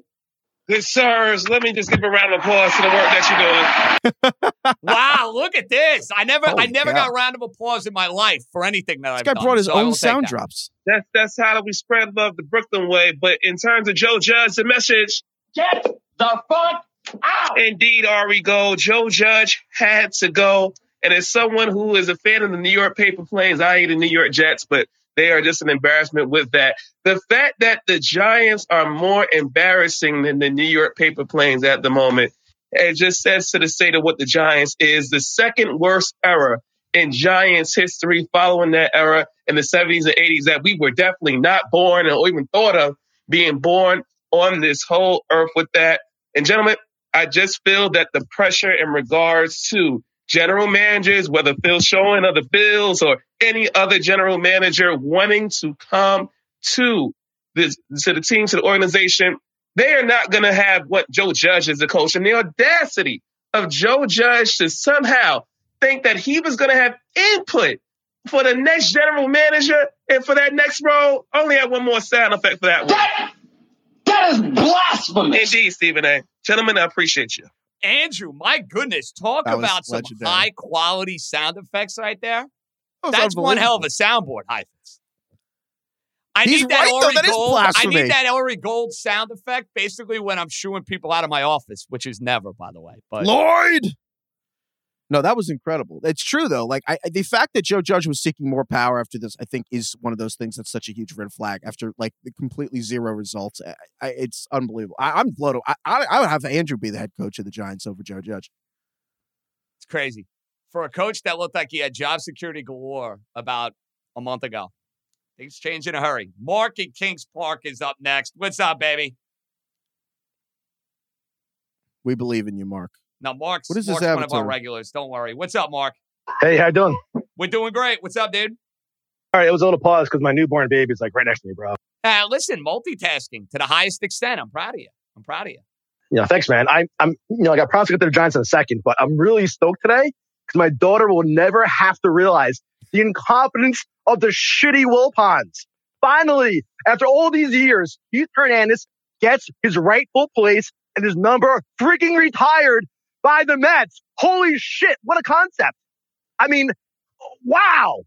Good sirs, let me just give a round of applause to the work that you're doing. wow, look at this. I never I never cow. got a round of applause in my life for anything that I've guy done. brought his so own sound that. drops. That's that's how we spread love the Brooklyn way. But in terms of Joe Judge, the message get the fuck out. Indeed, Ari Gold. Joe Judge had to go. And as someone who is a fan of the New York paper planes, I hate the New York Jets, but they are just an embarrassment with that. The fact that the Giants are more embarrassing than the New York paper planes at the moment, it just says to the state of what the Giants is the second worst era in Giants history following that era in the 70s and 80s that we were definitely not born or even thought of being born on this whole earth with that. And gentlemen, I just feel that the pressure in regards to general managers, whether Phil Schoen of the Bills or any other general manager wanting to come to this, to the team, to the organization, they are not going to have what Joe Judge is the coach. And the audacity of Joe Judge to somehow think that he was going to have input for the next general manager and for that next role. Only have one more sound effect for that one. That, That is blasphemous. Indeed, Stephen A. Gentlemen, I appreciate you. Andrew, my goodness, talk That was about some legendary. high quality sound effects right there. Was That's one hell of a soundboard, Heifetz. I He's need that right, though. Ari Gold. I need that Ari Gold sound effect basically when I'm shooing people out of my office, which is never, by the way. But Lloyd. No, that was incredible. It's true though. Like I, the fact that Joe Judge was seeking more power after this, I think, is one of those things that's such a huge red flag. After like the completely zero results, I, I, it's unbelievable. I, I'm blown. I, I, I would have Andrew be the head coach of the Giants over Joe Judge. it's crazy. For a coach that looked like he had job security galore about a month ago. Things change in a hurry. Mark in Kings Park is up next. What's up, baby? We believe in you, Mark. Now, Mark's, What is this Mark's one of our regulars. Don't worry. What's up, Mark? Hey, how you doing? We're doing great. What's up, dude? All right, it was a little pause because my newborn baby's like right next to me, bro. Uh, listen, multitasking to the highest extent. I'm proud of you. I'm proud of you. Yeah, thanks, man. I, I'm, you know, I got promise to get to the Giants in a second, but I'm really stoked today because my daughter will never have to realize the incompetence of the shitty Wilpons. Finally, after all these years, Keith Hernandez gets his rightful place and his number freaking retired by the Mets. Holy shit, what a concept. I mean, wow.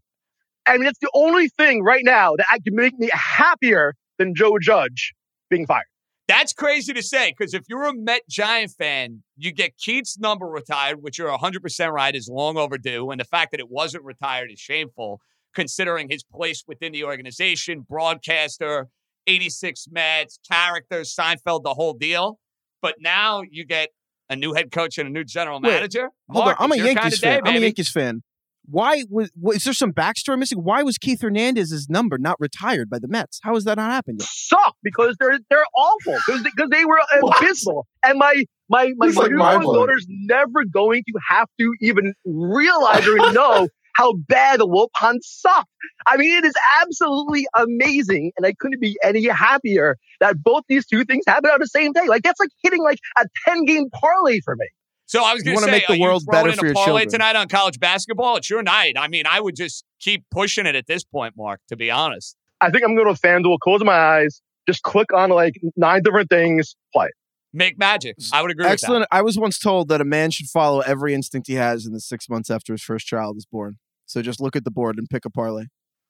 I mean, it's the only thing right now that I can make me happier than Joe Judge being fired. That's crazy to say because if you're a Met Giant fan, you get Keith's number retired, which you're 100% right is long overdue. And the fact that it wasn't retired is shameful considering his place within the organization, broadcaster, 86 Mets, character, Seinfeld, the whole deal. But now you get a new head coach and a new general Wait, manager. Hold Mark, on, I'm a Yankees fan. day, I'm a. Yankees fan. Why was, was is there some backstory missing? Why was Keith Hernandez's number not retired by the Mets? How has that not happened yet? suck because they're they're awful because because they were abysmal and my my my This is like newborn mind-blowing. daughter's never going to have to even realize or know how bad the Wilpons suck. I mean, it is absolutely amazing, and I couldn't be any happier that both these two things happen on the same day. Like that's like hitting like a ten game parlay for me. So I was going to wanna say, make the are world throwing better in for a your parlay children. tonight on college basketball? It's your night. I mean, I would just keep pushing it at this point, Mark. To be honest, I think I'm going to FanDuel, close my eyes, just click on like nine different things, play. make magic. I would agree Excellent. I was once told that a man should follow every instinct he has in the six months after his first child is born. So just look at the board and pick a parlay.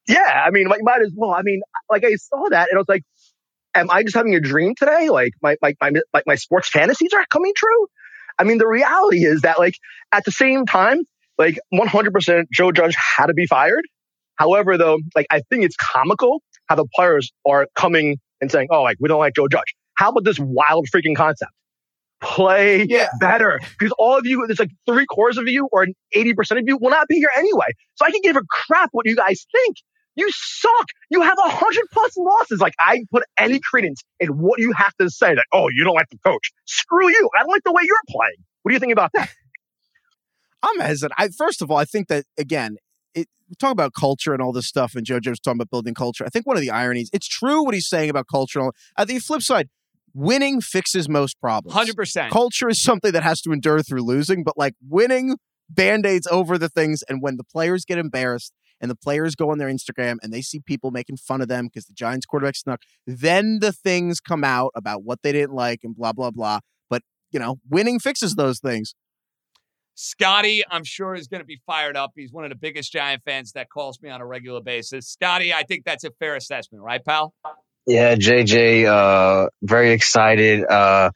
Yeah, I mean, like, might as well. I mean, like, I saw that and I was like, am I just having a dream today? Like, my, my, my, like, my sports fantasies are coming true? I mean, the reality is that, like, at the same time, like, 100% Joe Judge had to be fired. However, though, like, I think it's comical how the players are coming and saying, oh, like, we don't like Joe Judge. How about this wild freaking concept? Play better. Because all of you, there's like three quarters of you or 80% of you will not be here anyway. So I can give a crap what you guys think. You suck. You have a hundred plus losses. Like I put any credence in what you have to say that, oh, you don't like the coach. Screw you. I don't like the way you're playing. What do you think about that? I'm hesitant. I, first of all, I think that again, it, we talk about culture and all this stuff, and JoJo's talking about building culture. I think one of the ironies, it's true what he's saying about culture. and At the flip side, winning fixes most problems. 100%. Culture is something that has to endure through losing, but like winning band-aids over the things. And when the players get embarrassed and the players go on their Instagram and they see people making fun of them because the Giants quarterback snuck, then the things come out about what they didn't like and blah, blah, blah. But, you know, winning fixes those things. Scotty, I'm sure, is going to be fired up. He's one of the biggest Giant fans that calls me on a regular basis. Scotty, I think that's a fair assessment, right, pal? Yeah, JJ, uh, very excited. Uh,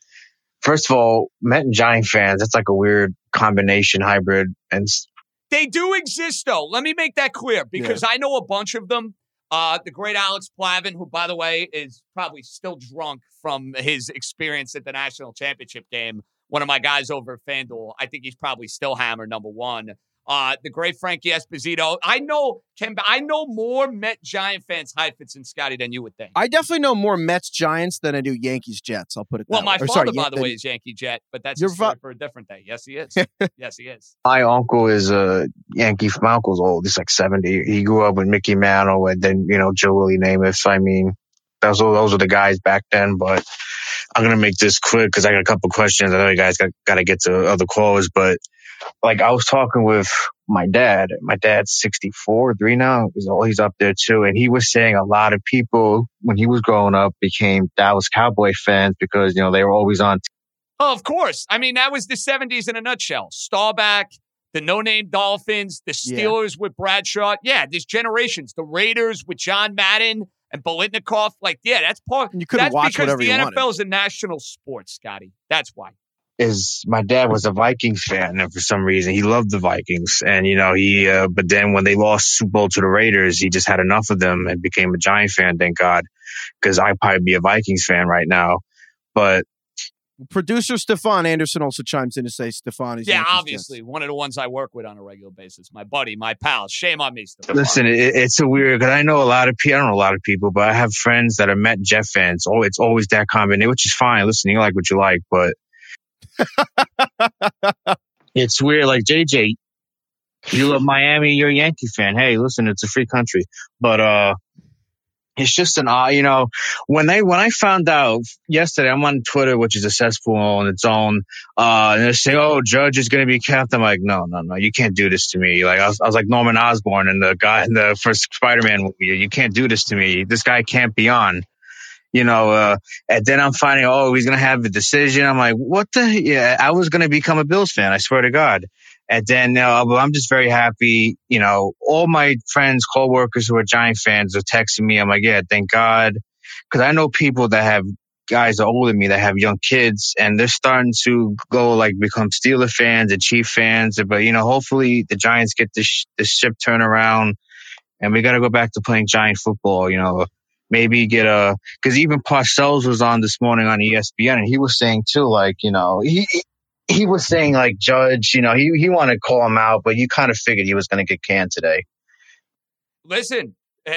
first of all, Met and Giant fans, that's like a weird combination hybrid. And s- They do exist, though. Let me make that clear because I know a bunch of them. Uh, the great Alex Plavin, who, by the way, is probably still drunk from his experience at the national championship game. One of my guys over at FanDuel. I think he's probably still hammered, number one. Uh, the great Frankie Esposito. I know, Ken, I know more Met Giant fans, Heifetz and Scotty, than you would think. I definitely know more Mets Giants than I do Yankees Jets. I'll put it. Well, that my way. Or, father, sorry, by Yan- the way, is Yankee Jet, but that's Your a story fa- for a different day. Yes, he is. yes, he is. my uncle is a Yankee. My uncle's old. He's like 70. He grew up with Mickey Mantle and then, you know, Joe Willie Namath. I mean, those, those were the guys back then, but I'm going to make this quick because I got a couple questions. I know you guys got, got to get to other callers, but like I was talking with my dad. My dad's 64, three now. He's all he's up there too, and he was saying a lot of people when he was growing up became Dallas Cowboy fans because you know they were always on. Oh, of course. I mean, that was the 70s in a nutshell. Staubach, the no name Dolphins, the Yeah. Steelers with Bradshaw. Yeah, there's generations. The Raiders with John Madden and Biletnikoff. Like, yeah, that's part. You couldn't that's watch because whatever the you NFL wanted. is a national sport, Scotty. That's why. Is my dad was a Vikings fan, and for some reason he loved the Vikings. And you know he, uh, but then when they lost Super Bowl to the Raiders, he just had enough of them and became a Giant fan. Thank God, because I'd probably be a Vikings fan right now. But Producer Stefan Anderson also chimes in to say Stefan is yeah, obviously. One of the ones I work with on a regular basis. My buddy, my pal. Shame on me, Stefan. listen, it, it's a weird because I know a lot of people. I don't know a lot of people, but I have friends that are Met Jeff fans. Oh, it's always that combination, which is fine. Listen, you like what you like, but it's weird. Like JJ, you love Miami, you're a Yankee fan. Hey, listen, it's a free country, but uh, it's just an odd, you know, when they when I found out yesterday, I'm on Twitter, which is a cesspool on its own, uh, and they're saying, "Oh, Judge is going to be kept." I'm like, "No, no, no, you can't do this to me." Like I was, I was like Norman Osborn and the guy in the first Spider-Man movie. You can't do this to me. This guy can't be on. You know, uh, and then I'm finding, oh, he's gonna have a decision. I'm like, what the? Yeah, I was gonna become a Bills fan. I swear to God. And then, uh, I'm just very happy. You know, all my friends, coworkers who are Giant fans are texting me. I'm like, yeah, thank God, because I know people that have guys older than me that have young kids and they're starting to go like become Steeler fans and Chief fans. But, you know, hopefully the Giants get this, this ship turned around and we got to go back to playing giant football, you know, maybe get a, cause even Parcells was on this morning on ESPN and he was saying too, like, you know, he, he was saying like Judge, you know, he, he wanted to call him out, but you kind of figured he was going to get canned today. Listen, uh,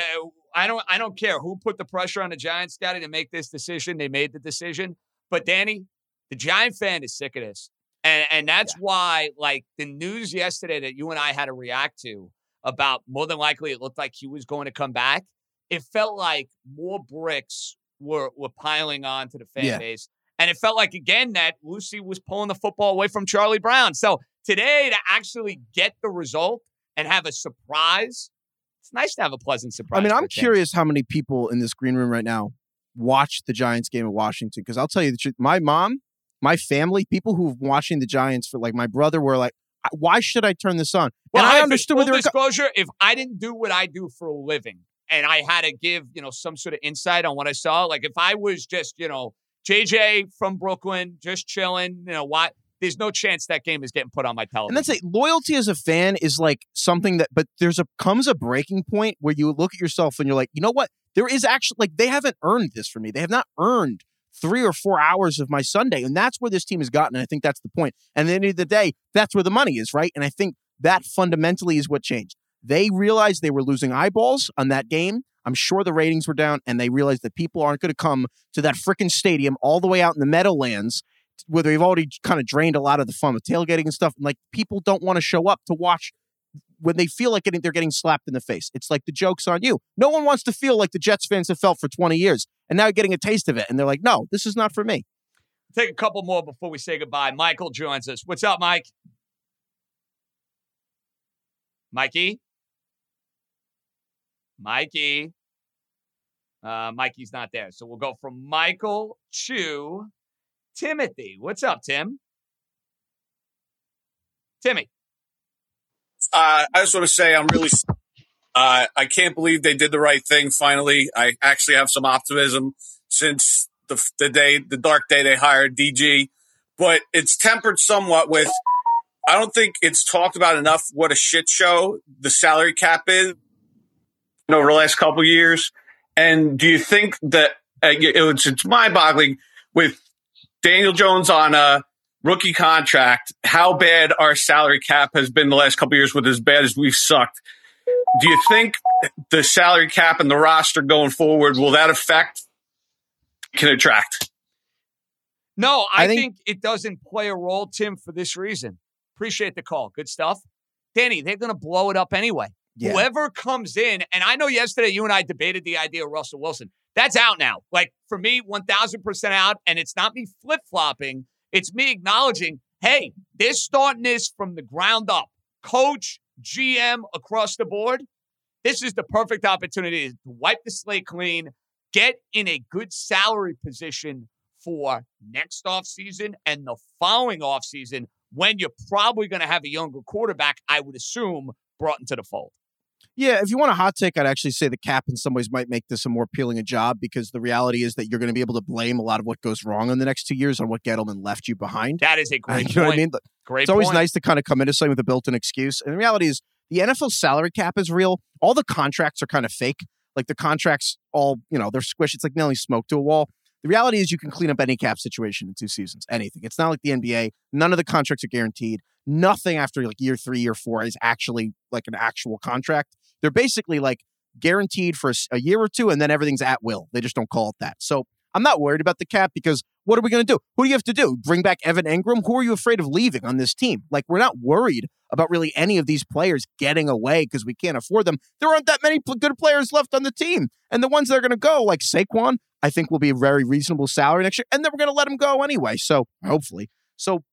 I don't I don't care who put the pressure on the Giants, Scotty, to make this decision. They made the decision. But Danny, the Giant fan is sick of this. And and that's yeah. why, like the news yesterday that you and I had to react to about more than likely it looked like he was going to come back. It felt like more bricks were were piling on to the fan yeah. base. And it felt like again that Lucy was pulling the football away from Charlie Brown. So today to actually get the result and have a surprise it's nice to have a pleasant surprise. I mean, I'm curious how many people in this green room right now watch the Giants game in Washington because I'll tell you the truth. My mom, my family, people who've been watching the Giants for like my brother were like, why should I turn this on? Well, and I, I understood what they were. disclosure, if I didn't do what I do for a living and I had to give, you know, some sort of insight on what I saw, like if I was just, you know, JJ from Brooklyn, just chilling, you know, what there's no chance that game is getting put on my television. And that's it. Loyalty as a fan is like something that, but there's a comes a breaking point where you look at yourself and you're like, you know what? There is actually like they haven't earned this for me. They have not earned three or four hours of my Sunday, and that's where this team has gotten. And I think that's the point. And at the end of the day, that's where the money is, right? And I think that fundamentally is what changed. They realized they were losing eyeballs on that game. I'm sure the ratings were down, and they realized that people aren't going to come to that freaking stadium all the way out in the Meadowlands where they've already kind of drained a lot of the fun with tailgating and stuff. And like people don't want to show up to watch when they feel like getting, they're getting slapped in the face. It's like the joke's on you. No one wants to feel like the Jets fans have felt for 20 years and now you're getting a taste of it. And they're like, no, this is not for me. Take a couple more before we say goodbye. Michael joins us. What's up, Mike? Mikey? Mikey? Uh, Mikey's not there. So we'll go from Michael to Timothy. What's up, Tim? Timmy. Uh, I just want to say I'm really. Uh, I can't believe they did the right thing. Finally, I actually have some optimism since the, the day, the dark day they hired DG, but it's tempered somewhat with. I don't think it's talked about enough what a shit show the salary cap is over the last couple years. And do you think that uh, it's, it's mind boggling with Daniel Jones on a rookie contract, how bad our salary cap has been the last couple years with as bad as we've sucked. Do you think the salary cap and the roster going forward will that affect can attract? No, I, I think, think, it doesn't play a role, Tim, for this reason. Appreciate the call. Good stuff. Danny, they're going to blow it up anyway. Yeah. Whoever comes in, and I know yesterday you and I debated the idea of Russell Wilson. That's out now. Like for me, 1000% out. And it's not me flip flopping, it's me acknowledging hey, they're starting this from the ground up. Coach, GM across the board. This is the perfect opportunity to wipe the slate clean, get in a good salary position for next offseason and the following offseason when you're probably going to have a younger quarterback, I would assume, brought into the fold. Yeah, if you want a hot take, I'd actually say the cap in some ways might make this a more appealing a job because the reality is that you're going to be able to blame a lot of what goes wrong in the next two years on what Gettleman left you behind. That is a great you know point. what I mean? Great. It's always point. nice to kind of come into something with a built-in excuse. And the reality is the NFL salary cap is real. All the contracts are kind of fake. Like the contracts all, you know, they're squished. It's like nailing smoke to a wall. The reality is you can clean up any cap situation in two seasons, anything. It's not like the NBA. None of the contracts are guaranteed. Nothing after like year three, year four is actually like an actual contract. They're basically like guaranteed for a, year or two, and then everything's at will. They just don't call it that. So I'm not worried about the cap because what are we going to do? Who do you have to do? Bring back Evan Engram? Who are you afraid of leaving on this team? Like, we're not worried about really any of these players getting away because we can't afford them. There aren't that many good players left on the team. And the ones that are going to go, like Saquon, I think will be a very reasonable salary next year. And then we're going to let him go anyway. So, hopefully. So,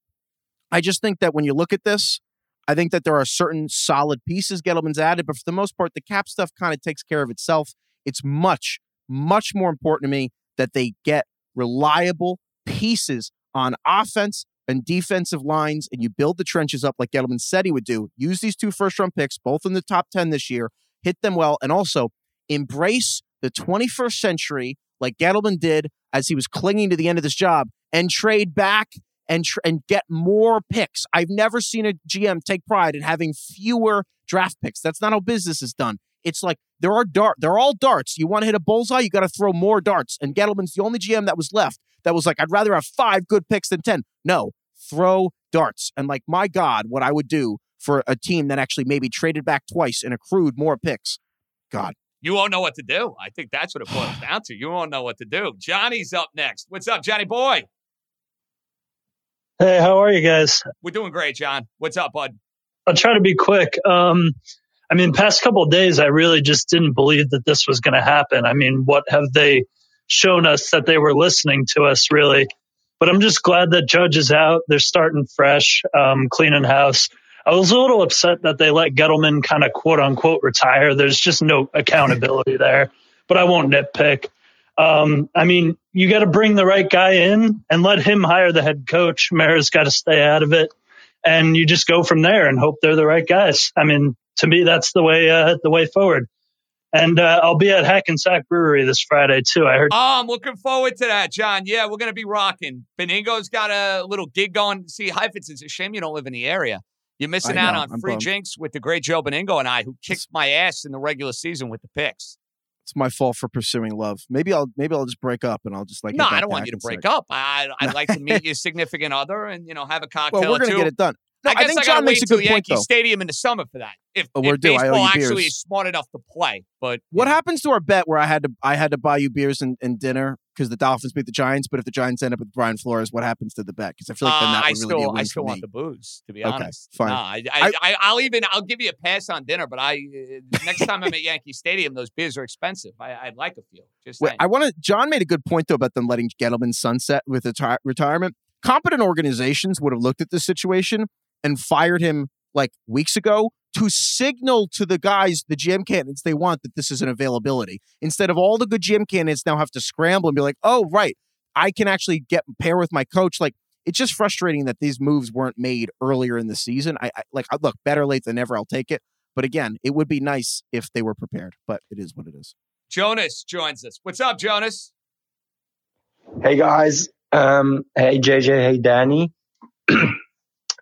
I just think that when you look at this, I think that there are certain solid pieces Gettleman's added, but for the most part, the cap stuff kind of takes care of itself. It's much, much more important to me that they get reliable pieces on offense and defensive lines, and you build the trenches up like Gettleman said he would do. Use these two first round picks, both in the top 10 this year, hit them well, and also embrace the 21st century, like Gettleman did as he was clinging to the end of this job, and trade back and tr- and get more picks. I've never seen a GM take pride in having fewer draft picks. That's not how business is done. It's like there are dart, they're all darts. You want to hit a bullseye, you got to throw more darts. And Gettleman's the only GM that was left that was like, I'd rather have five good picks than ten. No, throw darts. And like, my God, what I would do for a team that actually maybe traded back twice and accrued more picks. God. You won't know what to do. I think that's what it boils down to. You won't know what to do. Johnny's up next. What's up, Johnny boy? Hey, how are you guys? We're doing great, John. What's up, bud? I'll try to be quick. Um, I mean, past couple of days, I really just didn't believe that this was going to happen. I mean, what have they shown us that they were listening to us, really? But I'm just glad that Judge is out. They're starting fresh, um, cleaning house. I was a little upset that they let Gettleman kind of quote unquote retire. There's just no accountability there, but I won't nitpick. Um, I mean, you got to bring the right guy in and let him hire the head coach. Mara's got to stay out of it, and you just go from there and hope they're the right guys. I mean, to me, that's the way uh, the way forward. And uh, I'll be at Hackensack Brewery this Friday too. I heard. Oh, I'm looking forward to that, John. Yeah, we're going to be rocking. Benigno's got a little gig going. See, Heifetz, it's a shame you don't live in the area. You're missing I out know, on I'm free bummed. jinks with the great Joe Benigno and I, who kicked my ass in the regular season with the picks. It's my fault for pursuing love. Maybe I'll maybe I'll just break up and I'll just like no, I don't want you to break up. I, I'd like to meet your significant other and you know have a cocktail. Well, we're gonna two. get it done. No, I I think I John makes a good point, Yankee. Stadium in the summer for that. If, Oh, due. Baseball actually beers. is smart enough to play, but What happens to our bet where I had to I had to buy you beers and, and dinner because the Dolphins beat the Giants, but if the Giants end up with Brian Flores, what happens to the bet? Because I feel like then Uh, that I would really still, be a win I still want the booze. To be Okay, honest, fine. Nah, I, I, I, I'll even, I'll give you a pass on dinner, but I uh, next time I'm at Yankee Stadium, those beers are expensive. I, I'd like a few. Just Wait. I want to. John made a good point though about them letting Gettleman sunset with reti- retirement. Competent organizations would have looked at this situation and fired him like weeks ago to signal to the guys, the GM candidates they want that this is an availability. Instead of all the good GM candidates now have to scramble and be like, oh right, I can actually get pair with my coach. Like it's just frustrating that these moves weren't made earlier in the season. I, I like look better late than never. I'll take it. But again, it would be nice if they were prepared. But it is what it is. Jonas joins us. What's up, Jonas? Hey guys, um, hey JJ, hey Danny.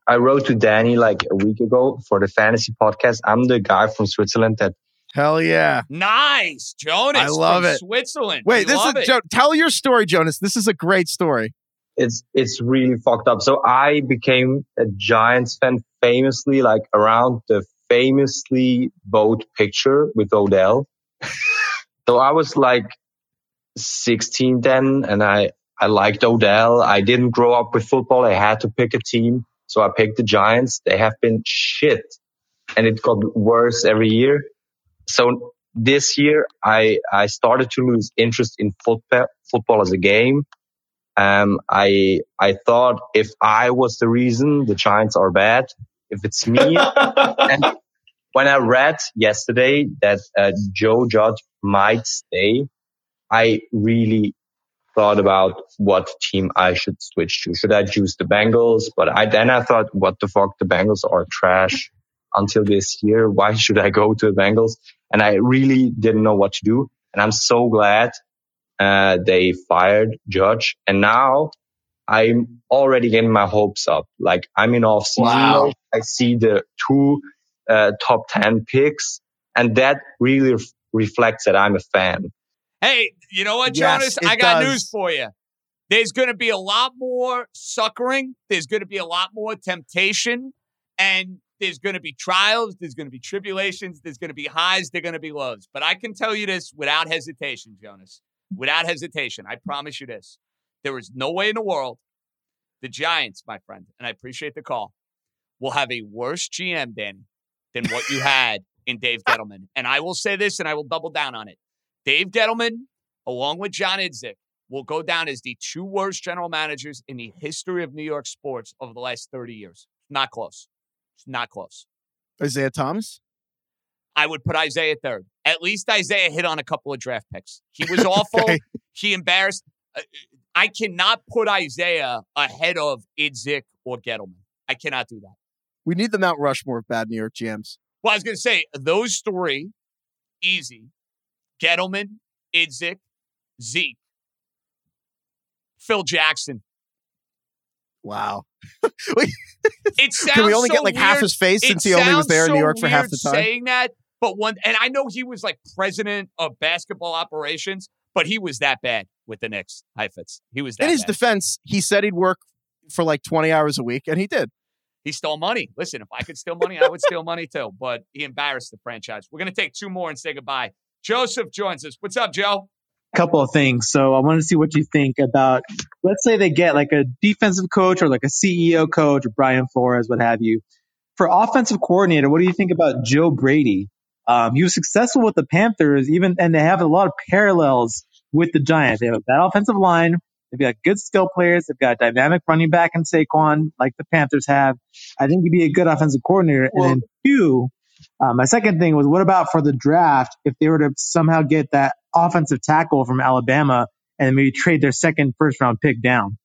I wrote to Danny like a week ago for the fantasy podcast. I'm the guy from Switzerland that Hell yeah. Nice, Jonas. I love from it. Switzerland. Wait, We this is love it. Jo- tell your story, Jonas. This is a great story. it's it's really fucked up. So I became a Giants fan famously like around the famously boat picture with Odell. so I was like 16 then and I I liked Odell. I didn't grow up with football. I had to pick a team. So I picked the Giants. They have been shit and it got worse every year. So this year I, I started to lose interest in football, football as a game. Um, I, I thought if I was the reason the Giants are bad, if it's me, and when I read yesterday that uh, Joe Judge might stay, I really thought about what team I should switch to. Should I choose the Bengals? But I then I thought, what the fuck? The Bengals are trash until this year. Why should I go to the Bengals? And I really didn't know what to do. And I'm so glad uh, they fired Judge. And now I'm already getting my hopes up. Like I'm in off season. Wow. I see the two uh, top 10 picks and that really reflects that I'm a fan. Hey, you know what, Jonas? it I got does. news for you. There's going to be a lot more suckering. There's going to be a lot more temptation. And there's going to be trials. There's going to be tribulations. There's going to be highs. There're going to be lows. But I can tell you this without hesitation, Jonas. Without hesitation. I promise you this. There is no way in the world the Giants, my friend, and I appreciate the call, will have a worse GM, Danny, than what you had in Dave Gettleman. And I will say this and I will double down on it. Dave Gettleman, along with John Idzik, will go down as the two worst general managers in the history of New York sports over the last 30 years. Not close. It's not close. Isiah Thomas. I would put Isiah third. At least Isiah hit on a couple of draft picks. He was awful. Okay. He embarrassed. uh, I cannot put Isiah ahead of Idzik or Gettleman. I cannot do that. We need the Mount Rushmore of bad New York GMs. Well, I was going to say those three, easy. Gettleman, Idzik, Zeke, Phil Jackson. Wow. It sounds Can we only so get, like, half his face it since he only was there in New York for half the time? Saying that, but one, and I know he was like president of basketball operations, but he was that bad with the Knicks. Heifetz. He was that In his bad. defense, he said he'd work for like 20 hours a week, and he did. He stole money. Listen, if I could steal money, I would steal money too. But he embarrassed the franchise. We're going to take two more and say goodbye. Joseph joins us. What's up, Joe? couple of things. So I want to see what you think about, let's say they get like a defensive coach or like a CEO coach or Brian Flores, what have you. For offensive coordinator, what do you think about Joe Brady? Um, he was successful with the Panthers, even, and they have a lot of parallels with the Giants. They have a bad offensive line. They've got good skill players. They've got dynamic running back in Saquon, like the Panthers have. I think he'd be a good offensive coordinator. and then two, uh, my second thing was, what about for the draft? If they were to somehow get that offensive tackle from Alabama and maybe trade their second first round pick down.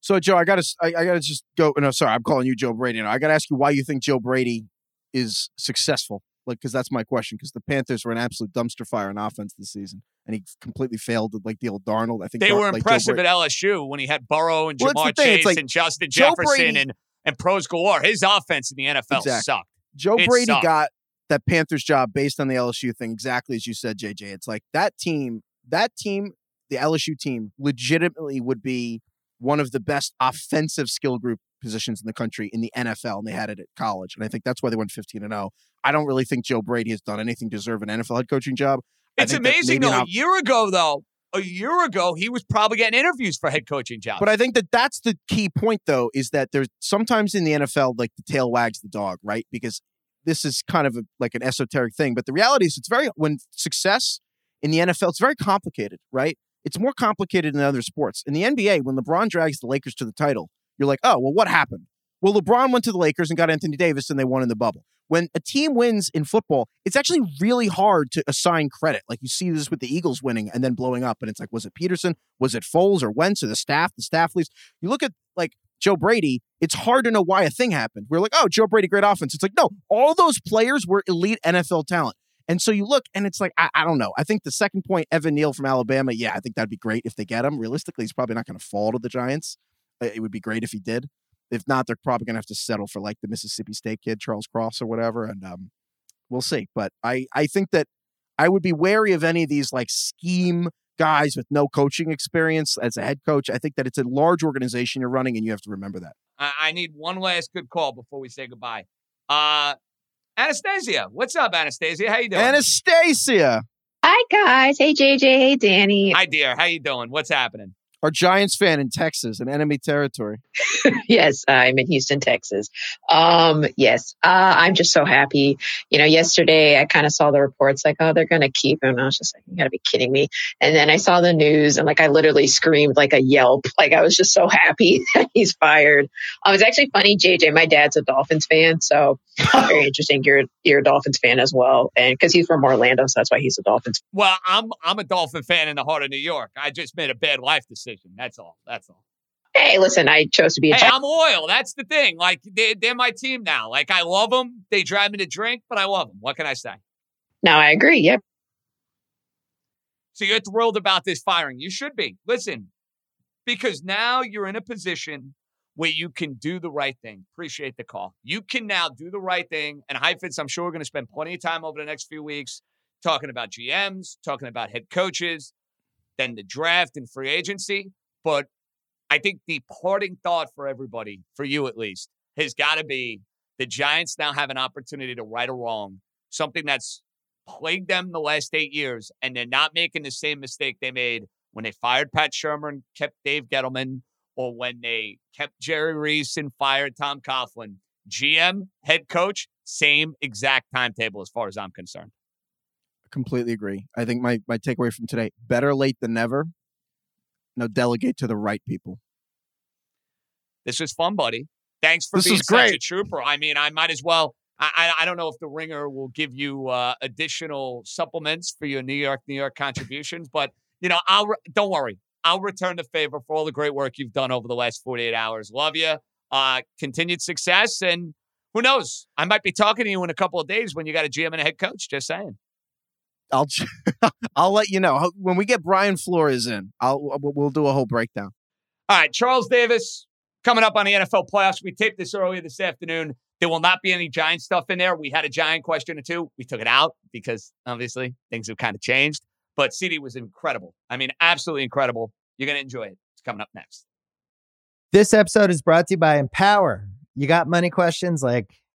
So, Joe, I gotta, I, I gotta just go. No, sorry, I'm calling you Joe Brady. Now. I gotta ask you why you think Joe Brady is successful. Like, because that's my question. Because the Panthers were an absolute dumpster fire on offense this season, and he completely failed with like deal with Darnold. I think They Dar- were like, impressive Brady- at LSU when he had Burrow and Well, Ja'Marr the Chase like and Justin Joe Jefferson Brady- and, and pros galore. His offense in the NFL Exactly. sucked. Joe It Brady sucked. got that Panthers job based on the LSU thing, exactly as you said, JJ. It's like that team, that team, the LSU team, legitimately would be one of the best offensive skill group positions in the country in the NFL, and they had it at college. And I think that's why they went 15 and 0. I don't really think Joe Brady has done anything to deserve an NFL head coaching job. It's amazing though. an A year ago, though, a year ago, he was probably getting interviews for head coaching jobs. But I think that that's the key point, though, is that there's sometimes in the NFL, like the tail wags the dog, right? Because this is kind of a, like an esoteric thing. But the reality is, it's very, when success in the NFL, it's very complicated, right? It's more complicated than other sports. In the NBA, when LeBron drags the Lakers to the title, you're like, oh, well, what happened? Well, LeBron went to the Lakers and got Anthony Davis and they won in the bubble. When a team wins in football, it's actually really hard to assign credit. Like you see this with the Eagles winning and then blowing up. And it's like, was it Pederson? Was it Foles or Wentz or the staff? The staff leaves. You look at like Joe Brady, it's hard to know why a thing happened. We're like, oh, Joe Brady, great offense. It's like, no, all those players were elite NFL talent. And so you look and it's like, I, I don't know. I think the second point, Evan Neal from Alabama, yeah, I think that'd be great if they get him. Realistically, he's probably not going to fall to the Giants. It would be great if he did. If not, they're probably going to have to settle for like the Mississippi State kid, Charles Cross or whatever. And um, we'll see. But I, I think that I would be wary of any of these like scheme guys with no coaching experience as a head coach. I think that it's a large organization you're running, and you have to remember that. I, I need one last good call before we say goodbye. Uh, Anastasia, what's up, Anastasia? How you doing? Anastasia, Hi guys. Hey JJ. Hey Danny. Hi, dear. How you doing? What's happening? Our Giants fan in Texas, in enemy territory. yes, I'm in Houston, Texas. Um, yes, uh, I'm just so happy. You know, yesterday I kind of saw the reports like, oh, they're going to keep him. And I was just like, you got to be kidding me. And then I saw the news and like I literally screamed like a yelp. Like I was just so happy that he's fired. Um, it's actually funny, JJ. My dad's a Dolphins fan, so very interesting. You're you're a Dolphins fan as well, and because he's from Orlando, so that's why he's a Dolphins. Fan. Well, I'm I'm a Dolphin fan in the heart of New York. I just made a bad life decision. That's all. That's all. Hey, listen, I chose to be a. Hey, I'm loyal. That's the thing. Like they, they're my team now. Like I love them. They drive me to drink, but I love them. What can I say? no, I agree. Yep. So you're thrilled about this firing. You should be. Listen, because now you're in a position where you can do the right thing. Appreciate the call. You can now do the right thing. And Heifetz, I'm sure we're going to spend plenty of time over the next few weeks talking about GMs, talking about head coaches, then the draft and free agency. But I think the parting thought for everybody, for you at least, has got to be the Giants now have an opportunity to right a wrong, something that's plagued them the last eight years, and they're not making the same mistake they made when they fired Pat Shurmur, and kept Dave Gettleman, or when they kept Jerry Reese and fired Tom Coughlin. GM, head coach, same exact timetable as far as I'm concerned. Completely agree. I think my my takeaway from today: better late than never. Now delegate to the right people. This was fun, buddy. Thanks for This being was such a trooper. I mean, I might as well. I, I I don't know if the Ringer will give you uh, additional supplements for your New York, New York contributions, but you know, I'll re- don't worry. I'll return the favor for all the great work you've done over the last 48 hours. Love you. Uh, continued success, and who knows? I might be talking to you in a couple of days when you got a GM and a head coach. Just saying. I'll I'll let you know when we get Brian Flores in. I'll uh, we'll do a whole breakdown. All right, Charles Davis coming up on the NFL playoffs. We taped this earlier this afternoon. There will not be any Giant stuff in there. We had a Giant question or two. We took it out because obviously things have kind of changed. But CD was incredible. I mean, absolutely incredible. You're going to enjoy it. It's coming up next. This episode is brought to you by Empower. You got money questions like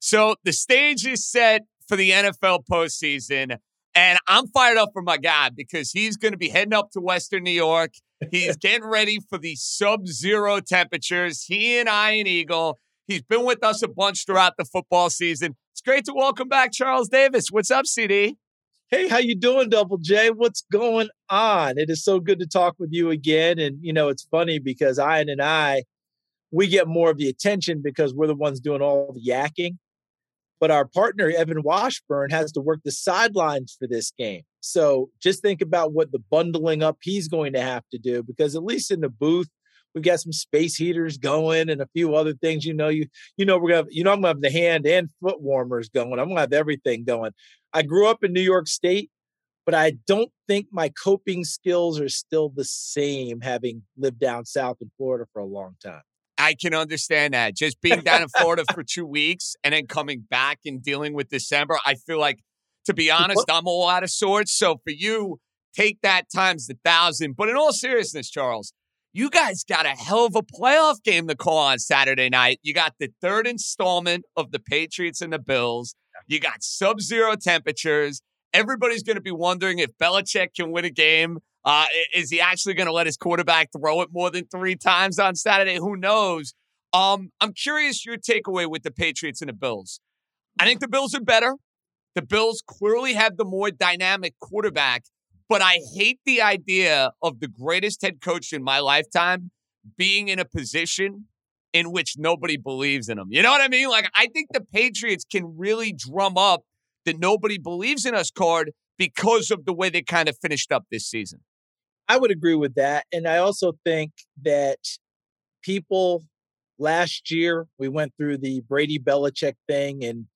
So the stage is set for the NFL postseason. And I'm fired up for my guy because he's going to be heading up to Western New York. He's getting ready for the sub zero temperatures. He and Ian Eagle. He's been with us a bunch throughout the football season. It's great to welcome back Charles Davis. What's up, CD? Hey, how you doing, Double J? What's going on? It is so good to talk with you again. And you know, it's funny because Ian and I, we get more of the attention because we're the ones doing all the yakking but our partner Evan Washburn has to work the sidelines for this game. So just think about what the bundling up he's going to have to do because at least in the booth we've got some space heaters going and a few other things. You know, you you know we're gonna you know I'm gonna have the hand and foot warmers going. I'm gonna have everything going. I grew up in New York State, but I don't think my coping skills are still the same having lived down south in Florida for a long time. I can understand that. Just being down in Florida for two weeks and then coming back and dealing with December, I feel like, to be honest, I'm all out of sorts. So for you, take that times the thousand. But in all seriousness, Charles, you guys got a hell of a playoff game to call on Saturday night. You got the third installment of the Patriots and the Bills. You got sub zero temperatures. Everybody's going to be wondering if Belichick can win a game uh, is he actually going to let his quarterback throw it more than three times on Saturday? Who knows? Um, I'm curious your takeaway with the Patriots and the Bills. I think the Bills are better. The Bills clearly have the more dynamic quarterback, but I hate the idea of the greatest head coach in my lifetime being in a position in which nobody believes in him. You know what I mean? Like, I think the Patriots can really drum up the nobody believes in us card because of the way they kind of finished up this season. I would agree with that. And I also think that people last year, we went through the Brady Belichick thing, and,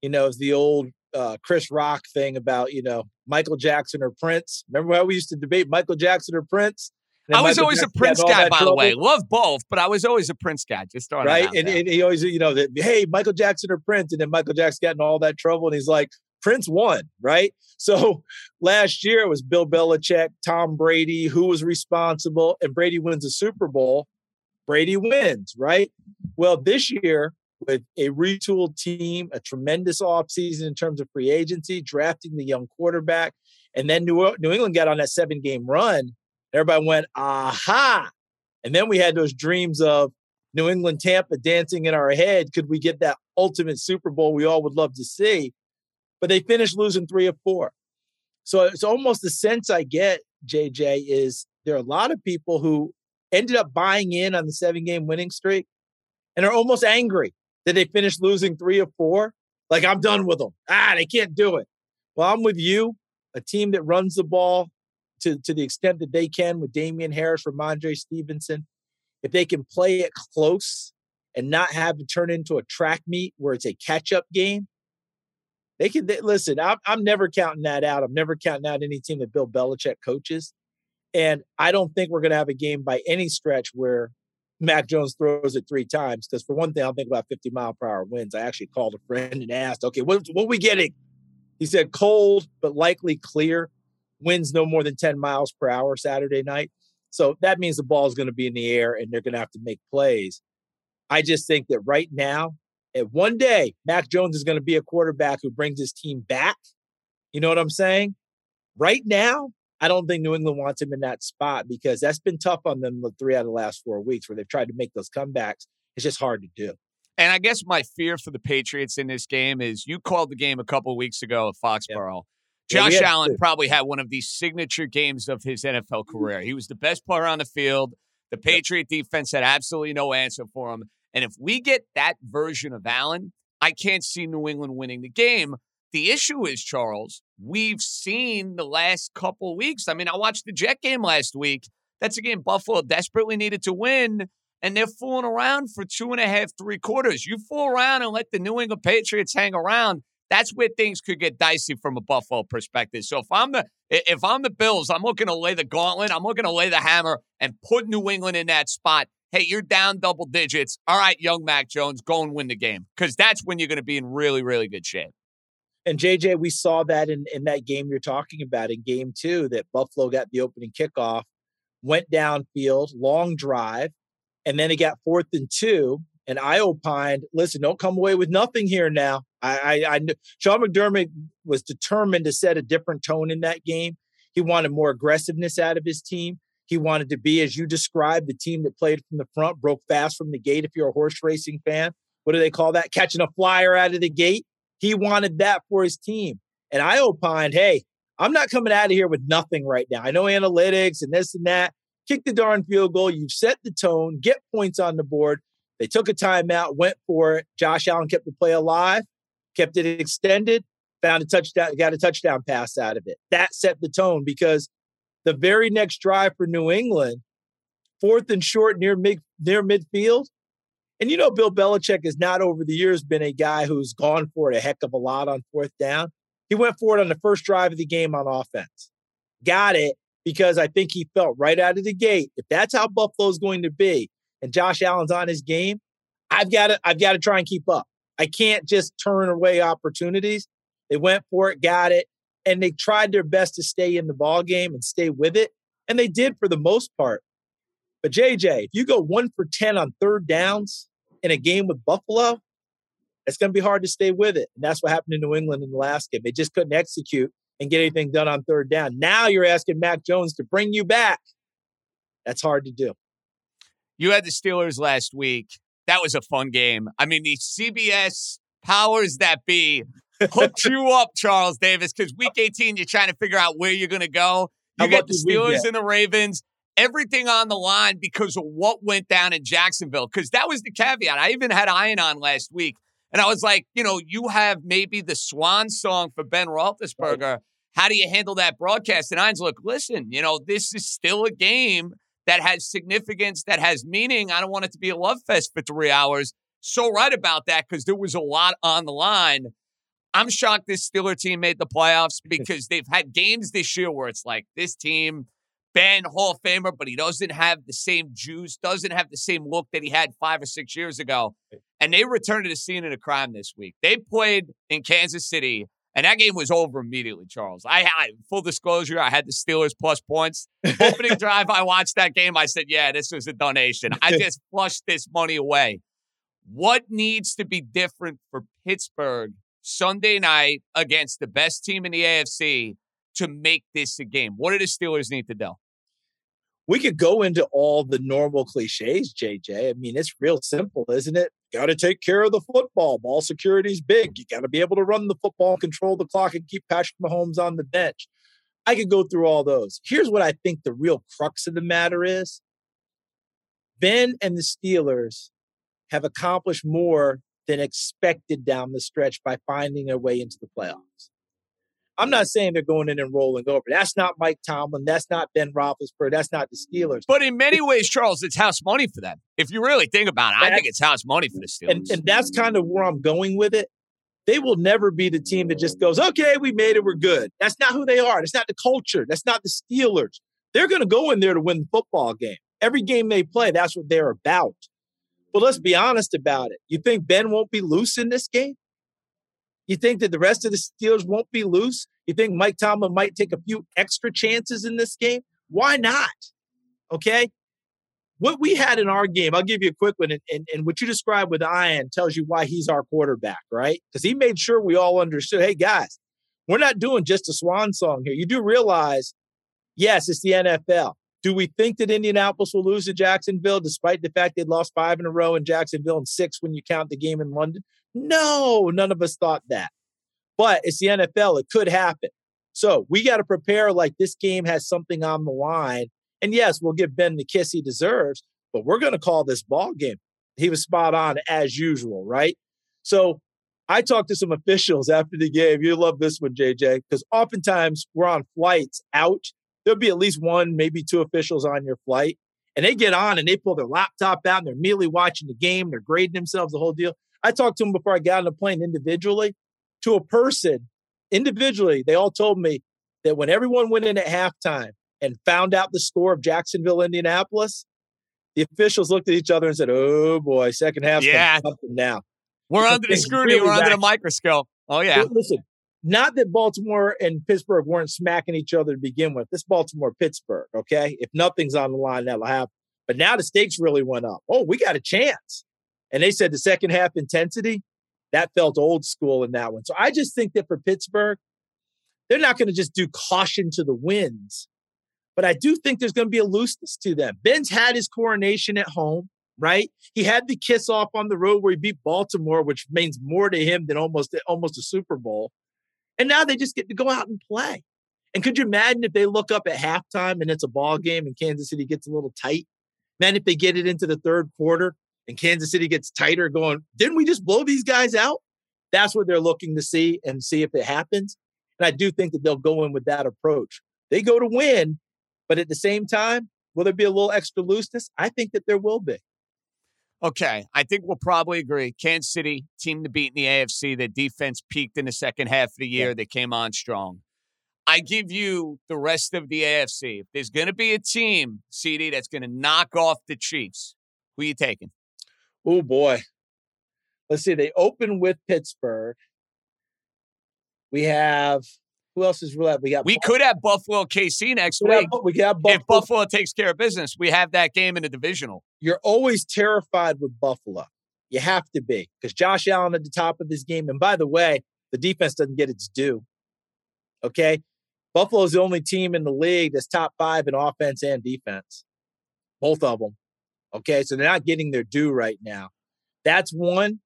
you know, it's the old uh, Chris Rock thing about, you know, Michael Jackson or Prince. Remember how we used to debate Michael Jackson or Prince? I was Michael always Jackson a Prince guy, by trouble. the way. Love both, but I was always a Prince guy. Just throwing right, and, and, he always, you know, that hey, Michael Jackson or Prince, and then Michael Jackson got in all that trouble, and he's like, Prince won, right? So last year it was Bill Belichick, Tom Brady, who was responsible, and Brady wins a Super Bowl. Brady wins, right? Well, this year, with a retooled team, a tremendous offseason in terms of free agency, drafting the young quarterback, and then New, New England got on that seven game run. Everybody went, aha. And then we had those dreams of New England Tampa dancing in our head. Could we get that ultimate Super Bowl we all would love to see? But they finished losing three or four. So it's almost the sense I get, JJ, is there are a lot of people who ended up buying in on the seven game winning streak and are almost angry that they finished losing three or four. Like, I'm done with them. Ah, they can't do it. Well, I'm with you. A team that runs the ball to, to the extent that they can with Damien Harris, Rhamondre Stevenson, if they can play it close and not have it turn into a track meet where it's a catch up game, they can they, listen. I'm, I'm never counting that out. I'm never counting out any team that Bill Belichick coaches, and I don't think we're going to have a game by any stretch where Mac Jones throws it three times. Because for one thing, I'll think about 50 mile per hour winds. I actually called a friend and asked, "Okay, what what we getting?" He said cold but likely clear. Winds no more than 10 miles per hour Saturday night. So that means the ball is going to be in the air and they're going to have to make plays. I just think that right now, if one day Mac Jones is going to be a quarterback who brings his team back, you know what I'm saying? Right now, I don't think New England wants him in that spot because that's been tough on them the three out of the last four weeks where they've tried to make those comebacks. It's just hard to do. And I guess my fear for the Patriots in this game is you called the game a couple weeks ago at Foxborough. Yeah, we Josh had Allen probably had one of the signature games of his NFL mm-hmm. career. He was the best player on the field. The Patriot defense had absolutely no answer for him. And if we get that version of Allen, I can't see New England winning the game. The issue is, Charles, we've seen the last couple weeks. I mean, I watched the Jet game last week. That's a game Buffalo desperately needed to win, and they're fooling around for two and a half, three quarters. You fool around and let the New England Patriots hang around. That's where things could get dicey from a Buffalo perspective. So if I'm the if I'm the Bills, I'm looking to lay the gauntlet. I'm looking to lay the hammer and put New England in that spot. Hey, you're down double digits. All right, young Mac Jones, go and win the game because that's when you're going to be in really, really good shape. And JJ, we saw that in, in that game you're talking about in game two, that Buffalo got the opening kickoff, went downfield, long drive, and then it got fourth and two. And I opined, listen, don't come away with nothing here now. I, I, I knew Sean McDermott was determined to set a different tone in that game. He wanted more aggressiveness out of his team. He wanted to be, as you described, the team that played from the front, broke fast from the gate. If you're a horse racing fan, what do they call that? Catching a flyer out of the gate. He wanted that for his team. And I opined, hey, I'm not coming out of here with nothing right now. I know analytics and this and that. Kick the darn field goal. You've set the tone, get points on the board. They took a timeout, went for it. Josh Allen kept the play alive, kept it extended, found a touchdown, got a touchdown pass out of it. That set the tone because the very next drive for New England, fourth and short near mid near midfield. And you know, Bill Belichick has not over the years been a guy who's gone for it a heck of a lot on fourth down. He went for it on the first drive of the game on offense. Got it because I think he felt right out of the gate. If that's how Buffalo's going to be, and Josh Allen's on his game, I've got to I've got to try and keep up. I can't just turn away opportunities. They went for it, got it, and they tried their best to stay in the ball game and stay with it, and they did for the most part. But JJ, if you go one for ten on third downs in a game with Buffalo, it's going to be hard to stay with it, and that's what happened in New England in the last game. They just couldn't execute and get anything done on third down. Now you're asking Mac Jones to bring you back. That's hard to do. You had the Steelers last week. That was a fun game. I mean, the CBS powers that be hooked you up, Charles Davis, because week 18, you're trying to figure out where you're going to go. You How got the Steelers and the Ravens, everything on the line because of what went down in Jacksonville. Because that was the caveat. I even had Ian on last week, and I was like, you know, you have maybe the swan song for Ben Roethlisberger. How do you handle that broadcast? And Ian's look, listen, you know, this is still a game that has significance, that has meaning. I don't want it to be a love fest for three hours. So right about that because there was a lot on the line. I'm shocked this Steeler team made the playoffs because they've had games this year where it's like this team, Ben Hall of Famer, but he doesn't have the same juice, doesn't have the same look that he had five or six years ago. And they returned to the scene of the crime this week. They played in Kansas City, and that game was over immediately, Charles. I had full disclosure, I had the Steelers plus points. Opening drive, I watched that game. I said, Yeah, this was a donation. I just flushed this money away. What needs to be different for Pittsburgh Sunday night against the best team in the AFC to make this a game? What do the Steelers need to do? we could go into all the normal cliches, JJ. I mean, it's real simple, isn't it? Got to take care of the football. Ball security is big. You got to be able to run the football, control the clock, and keep Patrick Mahomes on the bench. I could go through all those. Here's what I think the real crux of the matter is Ben and the Steelers have accomplished more than expected down the stretch by finding their way into the playoffs. I'm not saying they're going in and rolling over. That's not Mike Tomlin. That's not Ben Roethlisberger. That's not the Steelers. But in many ways, Charles, it's house money for them. If you really think about it, I think it's house money for the Steelers. And, and that's kind of where I'm going with it. They will never be the team that just goes, okay, we made it, we're good. That's not who they are. That's not the culture. That's not the Steelers. They're going to go in there to win the football game. Every game they play, that's what they're about. But let's be honest about it. You think Ben won't be loose in this game? You think that the rest of the Steelers won't be loose? You think Mike Tomlin might take a few extra chances in this game? Why not? Okay. What we had in our game, I'll give you a quick one. And, and, and what you described with Ian tells you why he's our quarterback, right? Because he made sure we all understood hey, guys, we're not doing just a swan song here. You do realize, yes, it's the NFL. Do we think that Indianapolis will lose to Jacksonville despite the fact they'd lost five in a row in Jacksonville and six when you count the game in London? No, none of us thought that. But it's the NFL. It could happen. So we got to prepare like this game has something on the line. And yes, we'll give Ben the kiss he deserves, but we're going to call this ball game. He was spot on as usual, right? So I talked to some officials after the game. You love this one, JJ, because oftentimes we're on flights out. There'll be at least one, maybe two officials on your flight. And they get on and they pull their laptop out and they're immediately watching the game. They're grading themselves, the whole deal. I talked to them before I got on the plane individually. To a person, individually, they all told me that when everyone went in at halftime and found out the score of Jacksonville, Indianapolis, the officials looked at each other and said, "Oh boy, second half, Yeah. now." We're Because under the scrutiny, really we're under the microscope. Oh yeah. Listen, not that Baltimore and Pittsburgh weren't smacking each other to begin with. This Baltimore Pittsburgh, okay? If nothing's on the line, that'll happen. But now the stakes really went up. Oh, we got a chance. And they said the second half intensity, that felt old school in that one. So I just think that for Pittsburgh, they're not going to just do caution to the winds. But I do think there's going to be a looseness to them. Ben's had his coronation at home, right? He had the kiss off on the road where he beat Baltimore, which means more to him than almost almost a Super Bowl. And now they just get to go out and play. And could you imagine if they look up at halftime and it's a ball game and Kansas City gets a little tight? Man, if they get it into the third quarter and Kansas City gets tighter, going, didn't we just blow these guys out? That's what they're looking to see and see if it happens. And I do think that they'll go in with that approach. They go to win, but at the same time, will there be a little extra looseness? I think that there will be. Okay, I think we'll probably agree. Kansas City, team to beat in the AFC. Their defense peaked in the second half of the year. They came on strong. I give you the rest of the AFC. If there's going to be a team, CD, that's going to knock off the Chiefs, who you taking? Oh boy. Let's see. They open with Pittsburgh. We have who else is? We got We could have Buffalo KC next We week. Bu- we got Buffalo. If Buffalo. Takes care of business, we have that game in the divisional. You're always terrified with Buffalo. You have to be because Josh Allen at the top of his game. And by the way, the defense doesn't get its due. Okay. Buffalo's the only team in the league that's top five in offense and defense. Both of them. Okay. So they're not getting their due right now. That's one.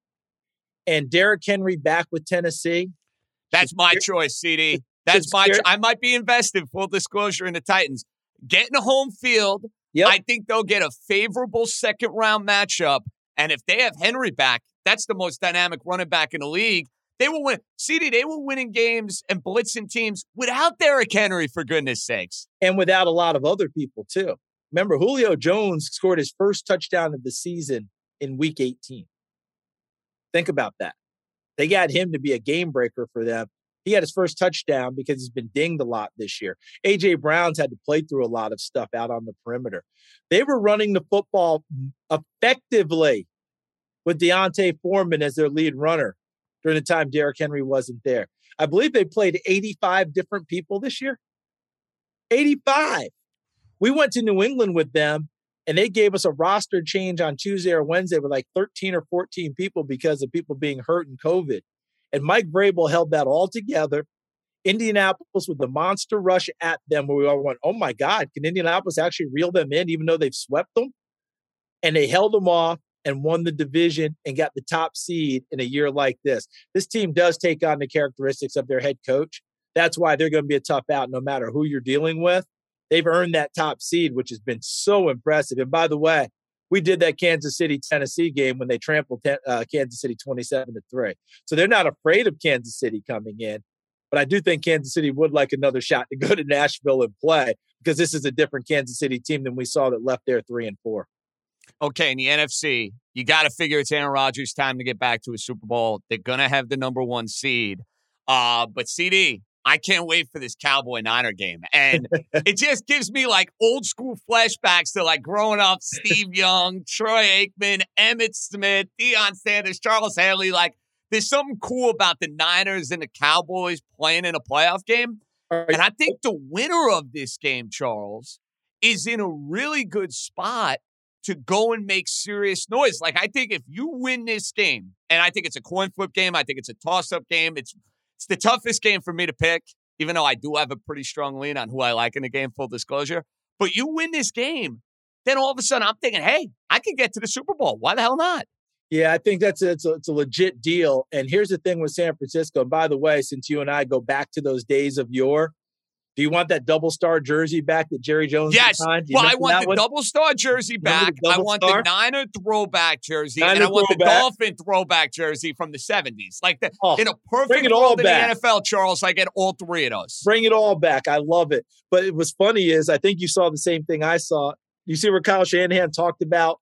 And Derrick Henry back with Tennessee. That's my choice, CD. That's my. Cho- I might be invested. Full disclosure in the Titans getting a home field. I think they'll get a favorable second round matchup, and if they have Henry back, that's the most dynamic running back in the league. They will win. CD, they were winning games and blitzing teams without Derrick Henry, for goodness sakes. and without a lot of other people too. Remember, Julio Jones scored his first touchdown of the season in week 18. Think about that. They got him to be a game breaker for them. He had his first touchdown because he's been dinged a lot this year. AJ Brown's had to play through a lot of stuff out on the perimeter. They were running the football effectively with D'Onta Foreman as their lead runner during the time Derrick Henry wasn't there. I believe they played 85 different people this year. 85. We went to New England with them and they gave us a roster change on Tuesday or Wednesday with like 13 or 14 people because of people being hurt and COVID. And Mike Vrabel held that all together. Indianapolis with the monster rush at them where we all went, oh my God, can Indianapolis actually reel them in even though they've swept them? And they held them off and won the division and got the top seed in a year like this. This team does take on the characteristics of their head coach. That's why they're going to be a tough out no matter who you're dealing with. They've earned that top seed, which has been so impressive. And by the way, we did that Kansas City Tennessee game when they trampled uh, Kansas City 27 to 3. So they're not afraid of Kansas City coming in. But I do think Kansas City would like another shot to go to Nashville and play because this is a different Kansas City team than we saw that left there 3 and 4. Okay, in the NFC, you got to figure it's Aaron Rodgers' time to get back to a Super Bowl. They're going to have the number one seed. Uh, but CD, I can't wait for this Cowboy Niner game. And it just gives me like old school flashbacks to like growing up Steve Young, Troy Aikman, Emmitt Smith, Deion Sanders, Charles Haley. Like, there's something cool about the Niners and the Cowboys playing in a playoff game. And I think the winner of this game, Charles, is in a really good spot to go and make serious noise. Like I think if you win this game, and I think it's a coin flip game, I think it's a toss up game. It's it's the toughest game for me to pick, even though I do have a pretty strong lean on who I like in the game. Full disclosure, but you win this game, then all of a sudden I'm thinking, hey, I could get to the Super Bowl. Why the hell not? Yeah, I think that's a, it's, a, it's a legit deal. And here's the thing with San Francisco. And by the way, since you and I go back to those days of yore, Do you want that double star jersey back that Jerry Jones Yes. Well, I want the one? double star jersey back. I want star? the Niner throwback jersey, and I Niner want the. Dolphin throwback jersey from the 70s. Like the, Oh, in a perfect it all world in the NFL, Charles, I get all three of those. Bring it all back. I love it. But it was funny is I think you saw the same thing I saw. You see where Kyle Shanahan talked about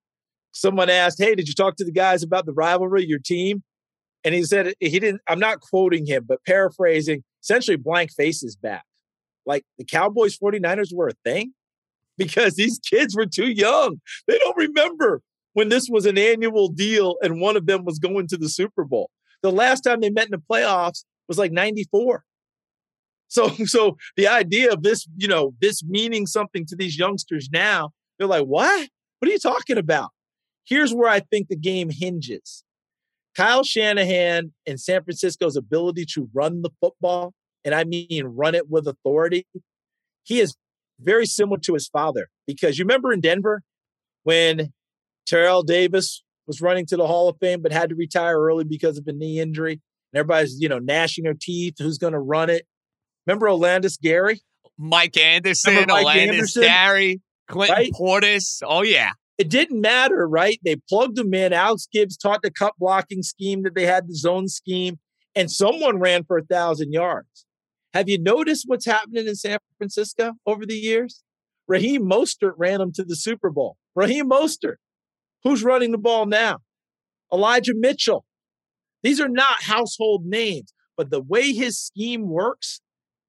someone asked, Hey, did you talk to the guys about the rivalry, your team? And he said he didn't, I'm not quoting him, but paraphrasing, essentially blank faces back. Like the Cowboys 49ers were a thing because these kids were too young. They don't remember when this was an annual deal and one of them was going to the Super Bowl. The last time they met in the playoffs was like 94. So, so the idea of this, you know, this meaning something to these youngsters now, they're like, what? What are you talking about? Here's where I think the game hinges. Kyle Shanahan and San Francisco's ability to run the football, and I mean run it with authority, he is very similar to his father. Because you remember in Denver when Terrell Davis was running to the Hall of Fame but had to retire early because of a knee injury, and everybody's, you know, gnashing their teeth, who's going to run it? Remember Olandis Gary? Mike Anderson, Remember Mike Olandis Anderson? Gary, Clinton Right? Portis. Oh, yeah. it didn't matter, right? They plugged him in. Alex Gibbs taught the cut blocking scheme that they had, the zone scheme, and someone ran for a thousand yards. Have you noticed what's happening in San Francisco over the years? Raheem Mostert ran them to the Super Bowl. Raheem Mostert. Who's running the ball now? Elijah Mitchell. These are not household names, but the way his scheme works,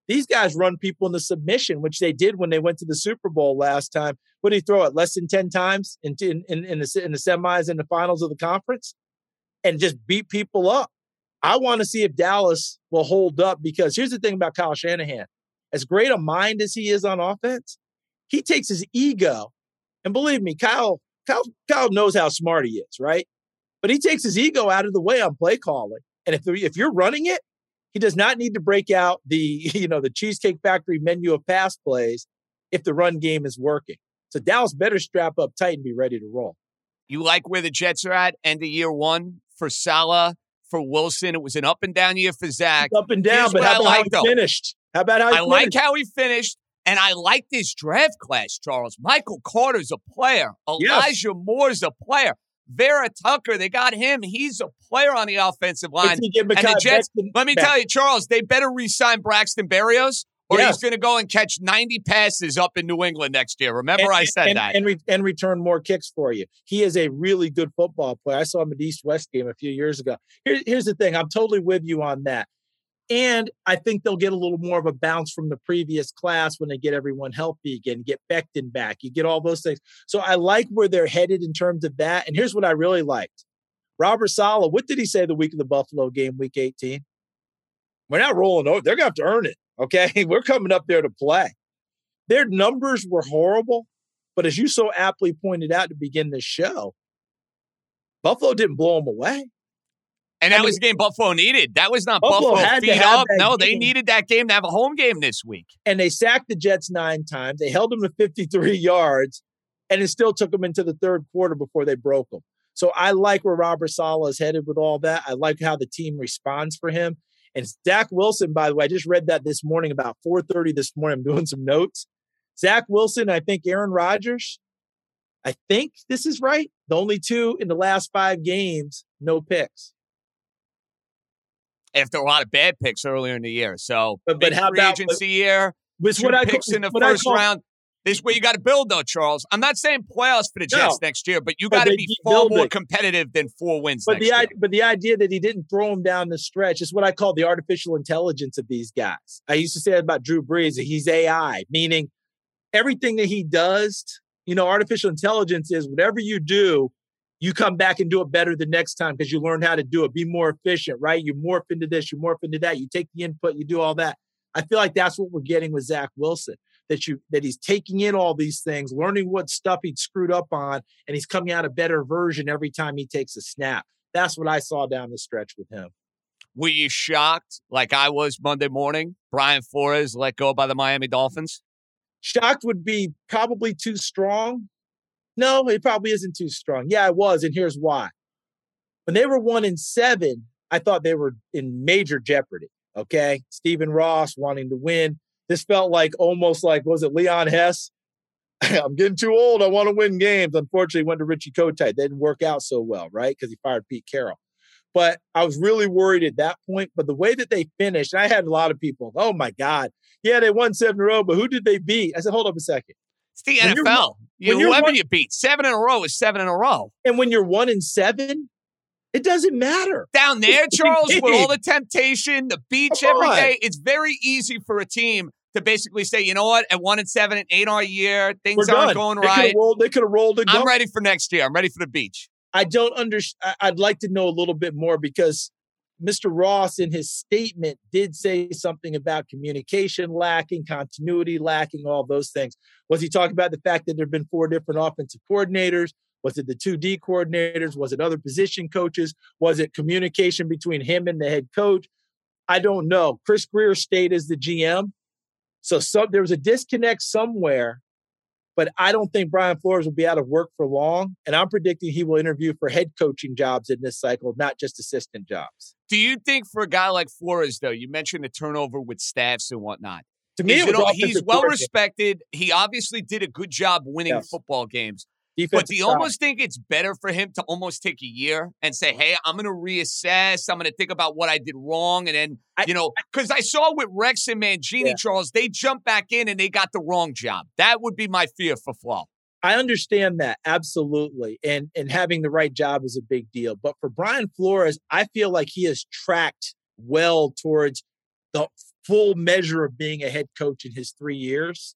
these guys run people into submission, which they did when they went to the Super Bowl last time. What did he throw it less than 10 times in, in, in, in, the, in the semis and the finals of the conference and just beat people up? I want to see if Dallas will hold up because here's the thing about Kyle Shanahan. As great a mind as he is on offense, he takes his ego, and believe me, Kyle, Kyle, Kyle knows how smart he is, right? But he takes his ego out of the way on play calling. And if, if you're running it, he does not need to break out the, you know, the Cheesecake Factory menu of pass plays if the run game is working. So Dallas better strap up tight and be ready to roll. You like where the Jets are at end of year one for Saleh, for Wilson. It was an up and down year for Zach. Up and down, Here's but how I about like, how he finished? How about how he I like how he finished, and I like this draft class, Charles. Michael Carter's a player. Elijah Moore's a player. Vera Tucker, they got him. He's a player on the offensive line. And the Jets, let me back? tell you, Charles, they better re-sign Braxton Berrios, or Yes. he's going to go and catch 90 passes up in New England next year. Remember, And- I said and, that. And, re- and return more kicks for you. He is a really good football player. I saw him at East West game a few years ago. Here, here's the thing I'm totally with you on that. And I think they'll get a little more of a bounce from the previous class when they get everyone healthy again, get Becton back. You get all those things. So I like where they're headed in terms of that. And here's what I really liked Robert Saleh, what did he say the week of the Buffalo game, week 18? We're not rolling over. They're going to have to earn it. Okay. We're coming up there to play. Their numbers were horrible, but as you so aptly pointed out to begin this show, Buffalo didn't blow them away. And I that was mean- a game Buffalo needed. That was not Buffalo Buffalo, had to feed up. No, they needed that game to have a home game this week. And they sacked the Jets nine times. They held them to 53 yards, and it still took them into the third quarter before they broke them. So I like where Robert Saleh is headed with all that. I like how the team responds for him. And Zach Wilson, by the way, I just read that this morning about 4:30 this morning. I'm doing some notes. Zach Wilson, I think Aaron Rodgers. I think this is right. The only two in the last five games, no picks. After a lot of bad picks earlier in the year. So, But- but how about- agency year? Two what I picks in the I first call- round. This is where you got to build, though, Charles. I'm not saying playoffs for the No. Jets next year, but you got to be far more competitive than four wins But next the but the idea that he didn't throw him down the stretch is what I call the artificial intelligence of these guys. I used to say about Drew Brees that he's AI, meaning everything that he does, you know, artificial intelligence is whatever you do, you come back and do it better the next time because you learn how to do it. Be more efficient, right? You morph into this, you morph into that. You take the input, you do all that. I feel like that's what we're getting with Zach Wilson. That you that he's taking in all these things, learning what stuff he'd screwed up on, and he's coming out a better version every time he takes a snap. That's what I saw down the stretch with him. Were you shocked, like I was Monday morning, Brian Flores let go by the Miami Dolphins? Shocked would be probably too strong. No, it probably isn't too strong. Yeah, I was, and here's why. When they were one in seven, I thought they were in major jeopardy. Okay. Stephen Ross wanting to win. This felt like almost like was it Leon Hess? I'm getting too old. I want to win games. Unfortunately, went to Richie Kotite. They didn't work out so well, right? Because he fired Pete Carroll. But I was really worried at that point. But the way that they finished, I had a lot of people, oh my God. Yeah, they won seven in a row, but who did they beat? I said, hold up a second. It's the When NFL. You, when you're whoever one- you beat, seven in a row is seven in a row. And when you're one in seven, it doesn't matter. Down there, Charles, with all the temptation, the beach Come every on. day, it's very easy for a team to basically say, you know what, at one and seven and eight our year, things aren't going They right. rolled- they could have rolled it. I'm ready for next year. I'm ready for the beach. I don't understand. I'd like to know a little bit more because Mr. Ross, in his statement, did say something about communication lacking, continuity lacking, all those things. Was he talking about the fact that there have been four different offensive coordinators? Was it the two D coordinators? Was it other position coaches? Was it communication between him and the head coach? I don't know. Chris Grier stayed as the GM. So some, there was a disconnect somewhere but I don't think Brian Flores will be out of work for long. And I'm predicting he will interview for head coaching jobs in this cycle, not just assistant jobs. Do you think for a guy like Flores, though, you mentioned the turnover with staffs and whatnot. To me, it was all- he's well respected. He obviously did a good job winning Yes. football games. But do you almost think it's better for him to almost take a year and say, "Hey, I'm going to reassess. I'm going to think about what I did wrong," and then you know, because I saw with Rex and Mangini, Yeah. Charles, they jumped back in and they got the wrong job. That would be my fear for Flo. I understand that absolutely, and and having the right job is a big deal. But for Brian Flores, I feel like he has tracked well towards the full measure of being a head coach in his three years.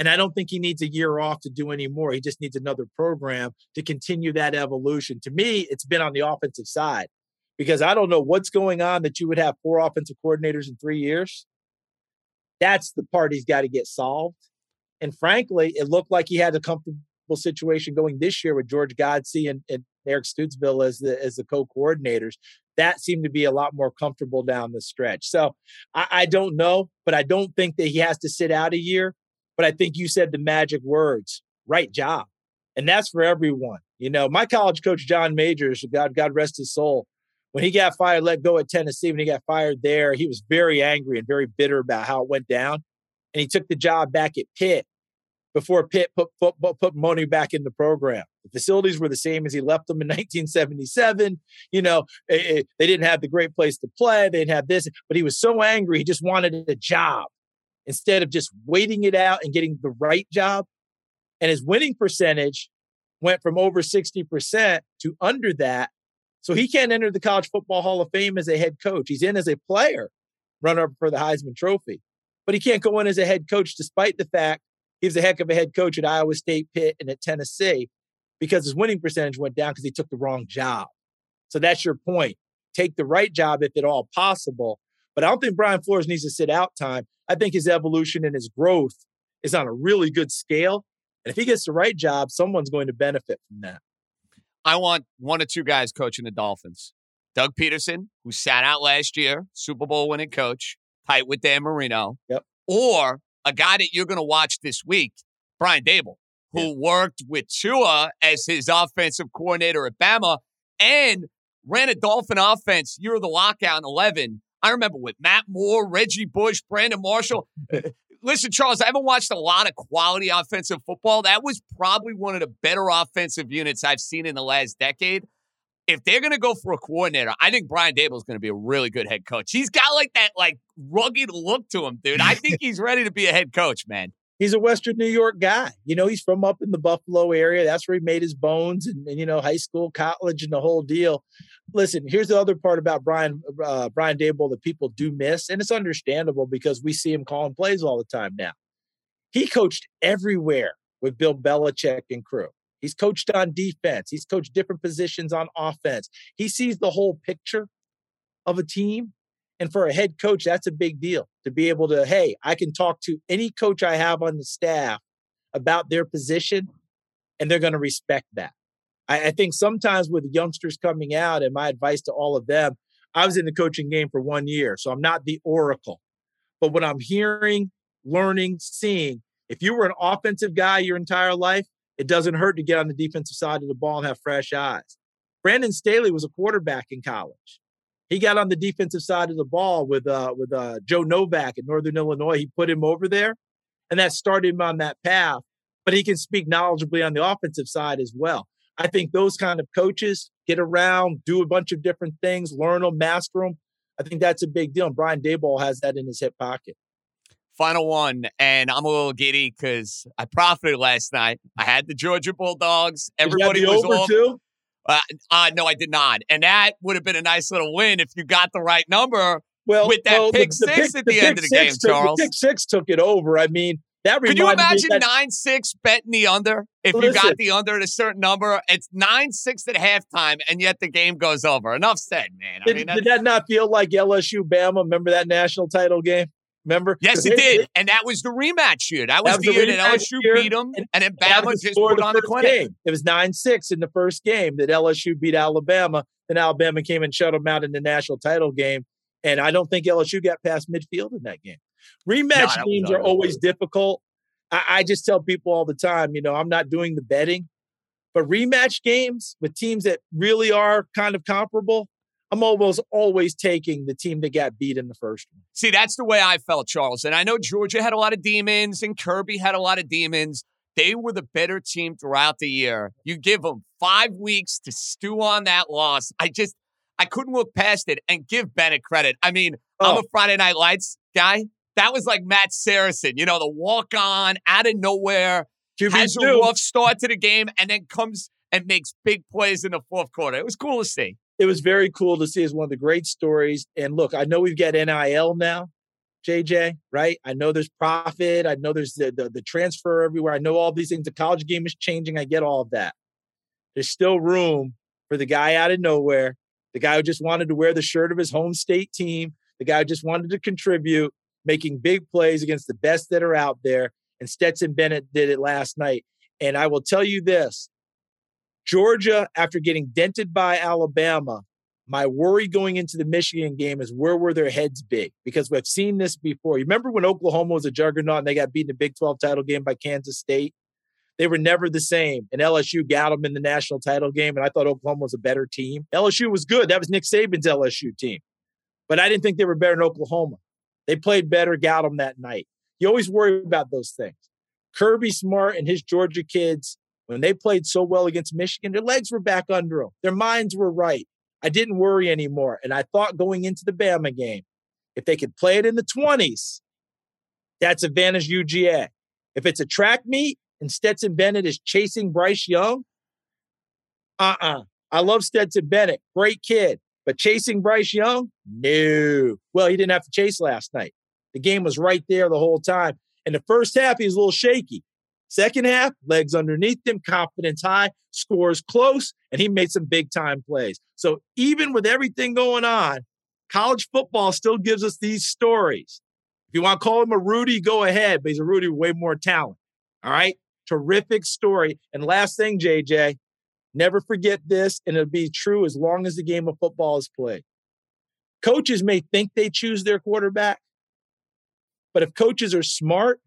And I don't think he needs a year off to do any more. He just needs another program to continue that evolution. To me, it's been on the offensive side because I don't know what's going on that you would have four offensive coordinators in three years. That's the part he's got to get solved. And frankly, it looked like he had a comfortable situation going this year with George Godsey and, and Eric Studesville as the as the co-coordinators. That seemed to be a lot more comfortable down the stretch. So I, I don't know, but I don't think that he has to sit out a year. But I think you said the magic words, right job. And that's for everyone. You know, my college coach, John Majors, God, God rest his soul, when he got fired, let go at Tennessee, when he got fired there, he was very angry and very bitter about how it went down. And he took the job back at Pitt before Pitt put, put, put, money back in the program. The facilities were the same as he left them in 1977. You know, eh, eh, they didn't have the great place to play. They didn't have this, but he was so angry. He just wanted a job instead of just waiting it out and getting the right job. And his winning percentage went from over 60% to under that. So he can't enter the College Football Hall of Fame as a head coach. He's in as a player, runner up for the Heisman Trophy, but he can't go in as a head coach despite the fact he was a heck of a head coach at Iowa State, Pitt, and at Tennessee because his winning percentage went down because he took the wrong job. So that's your point. Take the right job if at all possible. But I don't think Brian Flores needs to sit out time. I think his evolution and his growth is on a really good scale. And if he gets the right job, someone's going to benefit from that. I want one or two guys coaching the Dolphins. Doug Pederson, who sat out last year, Super Bowl winning coach, tight with Dan Marino. Yep. Or a guy that you're going to watch this week, Brian Daboll, who worked with Tua as his offensive coordinator at Bama and ran a Dolphin offense year of the lockout in 11. I remember with Matt Moore, Reggie Bush, Brandon Marshall. Uh, listen, Charles, I haven't watched a lot of quality offensive football. That was probably one of the better offensive units I've seen in the last decade. If they're going to go for a coordinator, I think Brian Daboll is going to be a really good head coach. He's got like that like rugged look to him, dude. I think he's ready to be a head coach, man. He's a Western New York guy. You know, he's from up in the Buffalo area. That's where he made his bones and, and you know, high school, college, and the whole deal. Listen, here's the other part about Brian uh, Brian Daboll that people do miss, and it's understandable because we see him calling plays all the time now. He coached everywhere with Bill Belichick and crew. He's coached on defense. He's coached different positions on offense. He sees the whole picture of a team. And for a head coach, that's a big deal to be able to, hey, I can talk to any coach I have on the staff about their position, and they're going to respect that. I, I think sometimes with youngsters coming out, and my advice to all of them, I was in the coaching game for one year, so I'm not the oracle. But what I'm hearing, learning, seeing, if you were an offensive guy your entire life, it doesn't hurt to get on the defensive side of the ball and have fresh eyes. Brandon Staley was a quarterback in college. He got on the defensive side of the ball with uh, with uh, Joe Novak in Northern Illinois. He put him over there, and that started him on that path. But he can speak knowledgeably on the offensive side as well. I think those kind of coaches get around, do a bunch of different things, learn them, master them. I think that's a big deal. And Brian Daboll has that in his hip pocket. Final one, and I'm a little giddy because I profited last night. I had the Georgia Bulldogs. Everybody Did you have was over all. too? Uh, uh, no, I did not, and that would have been a nice little win if you got the right number. Well, with that well, pick the- the six pick- at the, the end of the game, took- Charles. The pick six took it over. I mean, that Could you imagine that- nine six betting the under if you got the under at a certain number? It's nine six at halftime, and yet the game goes over. Enough said, man. I Did, mean, did that not feel like LSU Bama? Remember that national title game? Remember? yes, it did, and that was the rematch year. That was, That was the year that LSU year, beat them, and, then Bama just put on the clinic. game. It was nine six in the first game that LSU beat Alabama. Then Alabama came and shut them out in the national title game. And I don't think LSU got past midfield in that game. Rematch was games are always difficult. I, I just tell people all the time, you know, I'm not doing the betting, but rematch games with teams that really are kind of comparable, I'm almost always taking the team that got beat in the first one. See, that's the way I felt, Charles. And I know Georgia had a lot of demons and Kirby had a lot of demons. They were the better team throughout the year. You give them five weeks to stew on that loss. I just, I couldn't look past it and give Bennett credit. I mean, I'm Oh. a Friday Night Lights guy. That was like Matt Saracen, you know, the walk on out of nowhere, has a QB2. rough start to the game, and then comes and makes big plays in the fourth quarter. It was cool to see. It was very cool to see. as one of the great stories. And look, I know we've got NIL now, JJ, right? I know there's profit. I know there's the, the, the transfer everywhere. I know all these things. The college game is changing. I get all of that. There's still room for the guy out of nowhere, the guy who just wanted to wear the shirt of his home state team, the guy who just wanted to contribute, making big plays against the best that are out there. And Stetson Bennett did it last night. And I will tell you this Georgia, after getting dented by Alabama, my worry going into the Michigan game is where were their heads big? Because we've seen this before. You remember when Oklahoma was a juggernaut and they got beaten in the Big 12 title game by Kansas State? They were never the same. And LSU got them in the national title game. And I thought Oklahoma was a better team. LSU was good. That was Nick Saban's LSU team. But I didn't think they were better than Oklahoma. They played better, got them that night. You always worry about those things. Kirby Smart and his Georgia kids, when they played so well against Michigan, their legs were back under them. Their minds were right. I didn't worry anymore. And I thought going into the Bama game, if they could play it in the 20s, that's advantage UGA. If it's a track meet and Stetson Bennett is chasing Bryce Young, uh uh I love Stetson Bennett. Great kid. But chasing Bryce Young? No. Well, he didn't have to chase last night. The game was right there the whole time. In the first half, he was a little shaky. Second half, legs underneath him, confidence high, scores close, and he made some big time plays. So even with everything going on, college football still gives us these stories. If you want to call him a Rudy, go ahead, but he's a Rudy with way more talent. All right. Terrific story. And last thing, JJ, never forget this, and it'll be true as long as the game of football is played. Coaches may think they choose their quarterback, but if coaches are smart,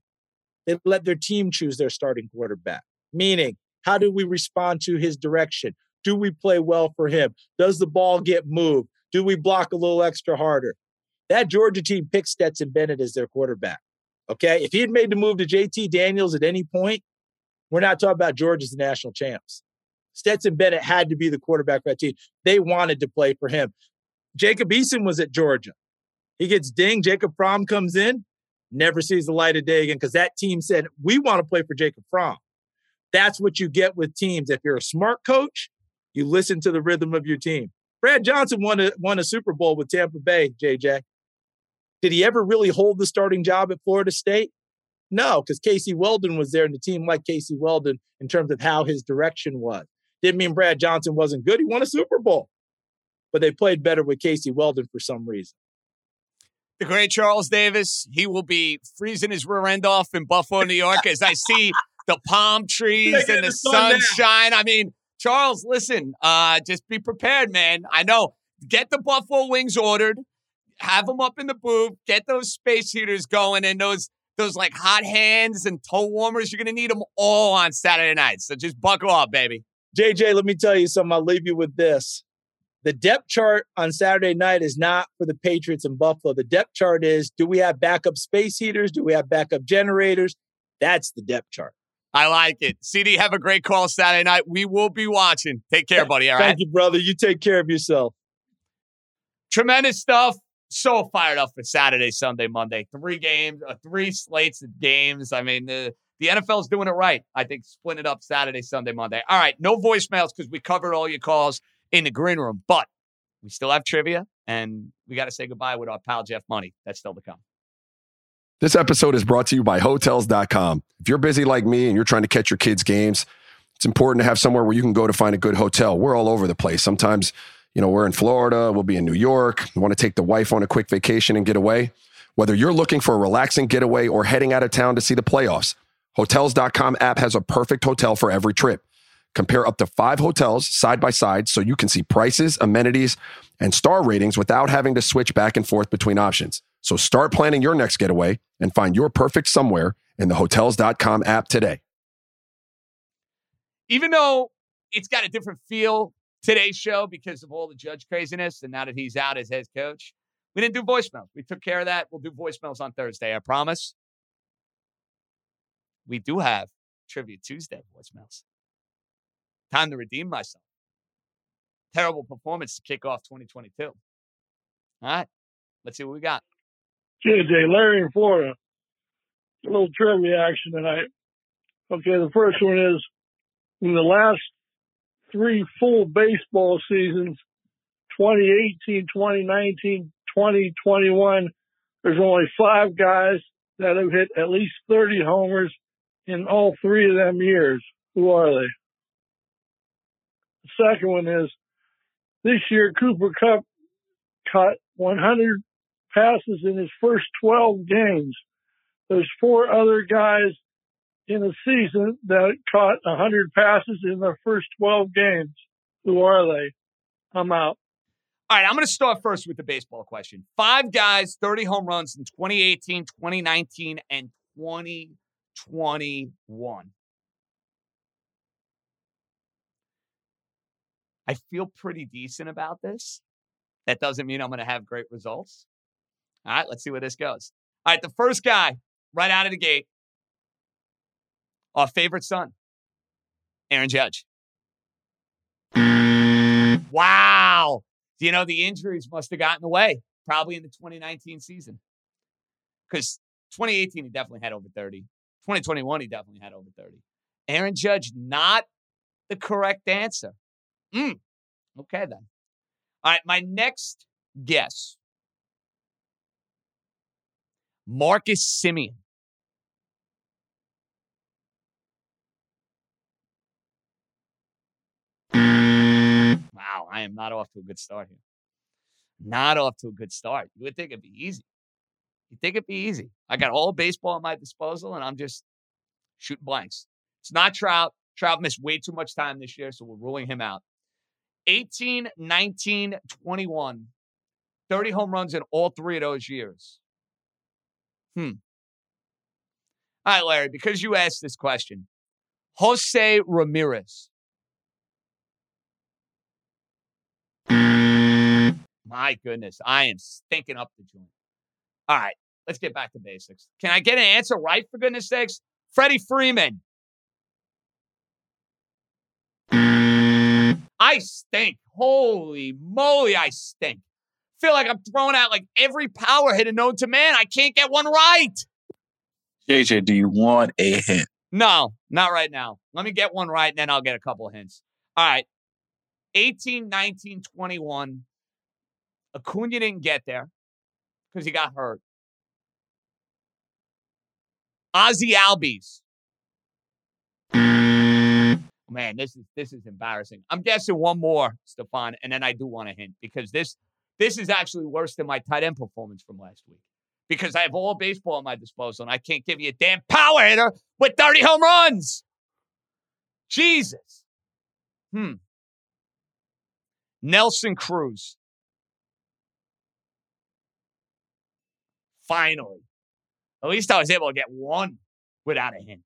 they let their team choose their starting quarterback. Meaning, how do we respond to his direction? Do we play well for him? Does the ball get moved? Do we block a little extra harder? That Georgia team picked Stetson Bennett as their quarterback. Okay. If he had made the move to JT Daniels at any point, we're not talking about Georgia's national champs. Stetson Bennett had to be the quarterback for that team. They wanted to play for him. Jacob Eason was at Georgia. He gets dinged. Jacob Fromm comes in, never sees the light of day again because that team said, We want to play for Jacob Fromm. That's what you get with teams. If you're a smart coach, you listen to the rhythm of your team. Brad Johnson won a, won a Super Bowl with Tampa Bay, JJ. Did he ever really hold the starting job at Florida State? No, because Casey Weldon was there and the team liked Casey Weldon in terms of how his direction was. Didn't mean Brad Johnson wasn't good. He won a Super Bowl, but they played better with Casey Weldon for some reason. The great Charles Davis, he will be freezing his rear end off in Buffalo, New York, as I see the palm trees and the the sun now. sunshine. I mean, Charles, listen, uh, just be prepared, man. I know. Get the Buffalo wings ordered, have them up in the booth, get those space heaters going, and those those like hot hands and toe warmers. You're gonna need them all on Saturday night. So just buckle up, baby. JJ, let me tell you something. I'll leave you with this. The depth chart on Saturday night is not for the Patriots and Buffalo. The depth chart is do we have backup space heaters? Do we have backup generators? That's the depth chart. I like it. CD, have a great call Saturday night. We will be watching. Take care, buddy. All right. Thank you, brother. You take care of yourself. Tremendous stuff. So fired up for Saturday, Sunday, Monday. Three games, uh, three slates of games. I mean, the the NFL's doing it right. I think splitting it up Saturday, Sunday, Monday. All right, no voicemails because we covered all your calls in the green room, but we still have trivia, and we got to say goodbye with our pal Jeff Money. That's still to come. This episode is brought to you by Hotels.com. If you're busy like me and you're trying to catch your kids' games, it's important to have somewhere where you can go to find a good hotel. We're all over the place. Sometimes, you know, we're in Florida, we'll be in New York, we want to take the wife on a quick vacation and get away. Whether you're looking for a relaxing getaway or heading out of town to see the playoffs, Hotels.com app has a perfect hotel for every trip. Compare up to five hotels side by side so you can see prices, amenities, and star ratings without having to switch back and forth between options. So start planning your next getaway and find your perfect somewhere in the Hotels.com app today. Even though it's got a different feel today's show because of all the judge craziness, and now that he's out as head coach, we didn't do voicemails. We took care of that. We'll do voicemails on Thursday, I promise. We do have Trivia Tuesday voicemails. Time to redeem myself. Terrible performance to kick off 2022. All right, let's see what we got. JJ, Larry in Florida. A little trivia action tonight. Okay, the first one is in the last three full baseball seasons, 2018, 2019, 2021, there's only five guys that have hit at least 30 homers in all three of them years. Who are they? The second one is this year Cooper Kupp caught 100 passes in his first 12 games. There's four other guys in a season that caught 100 passes in their first 12 games. Who are they? I'm out. All right, I'm going to start first with the baseball question. Five guys, 30 home runs in 2018, 2019, and 2021. I feel pretty decent about this. That doesn't mean I'm going to have great results. All right, let's see where this goes. All right, the first guy right out of the gate, our favorite son, Aaron Judge. Wow. Do you know, the injuries must have gotten away probably in the 2019 season. Because 2018, he definitely had over 30. 2021, he definitely had over 30. Aaron Judge, not the correct answer. Mm. Okay, then. All right, my next guess Marcus Semien. Wow, I am not off to a good start here. Not off to a good start. You would think it'd be easy. You think it'd be easy. I got all baseball at my disposal and I'm just shooting blanks. It's not Trout. Trout missed way too much time this year, so we're ruling him out. 18, 19, 21. 30 home runs in all three of those years. Hmm. All right, Larry, because you asked this question, Jose Ramirez. My goodness, I am stinking up the joint. All right, let's get back to basics. Can I get an answer right, for goodness sakes? Freddie Freeman. I stink. Holy moly, I stink. Feel like I'm throwing out like every power hitter known to man. I can't get one right. JJ, do you want a hint? No, not right now. Let me get one right, and then I'll get a couple of hints. All right. 18, 19, 21. Acuna didn't get there because he got hurt. Ozzie Albies. Man, this is this is embarrassing. I'm guessing one more, Stefan, and then I do want a hint because this this is actually worse than my tight end performance from last week. Because I have all baseball at my disposal and I can't give you a damn power hitter with 30 home runs. Jesus. Hmm. Nelson Cruz. Finally. At least I was able to get one without a hint.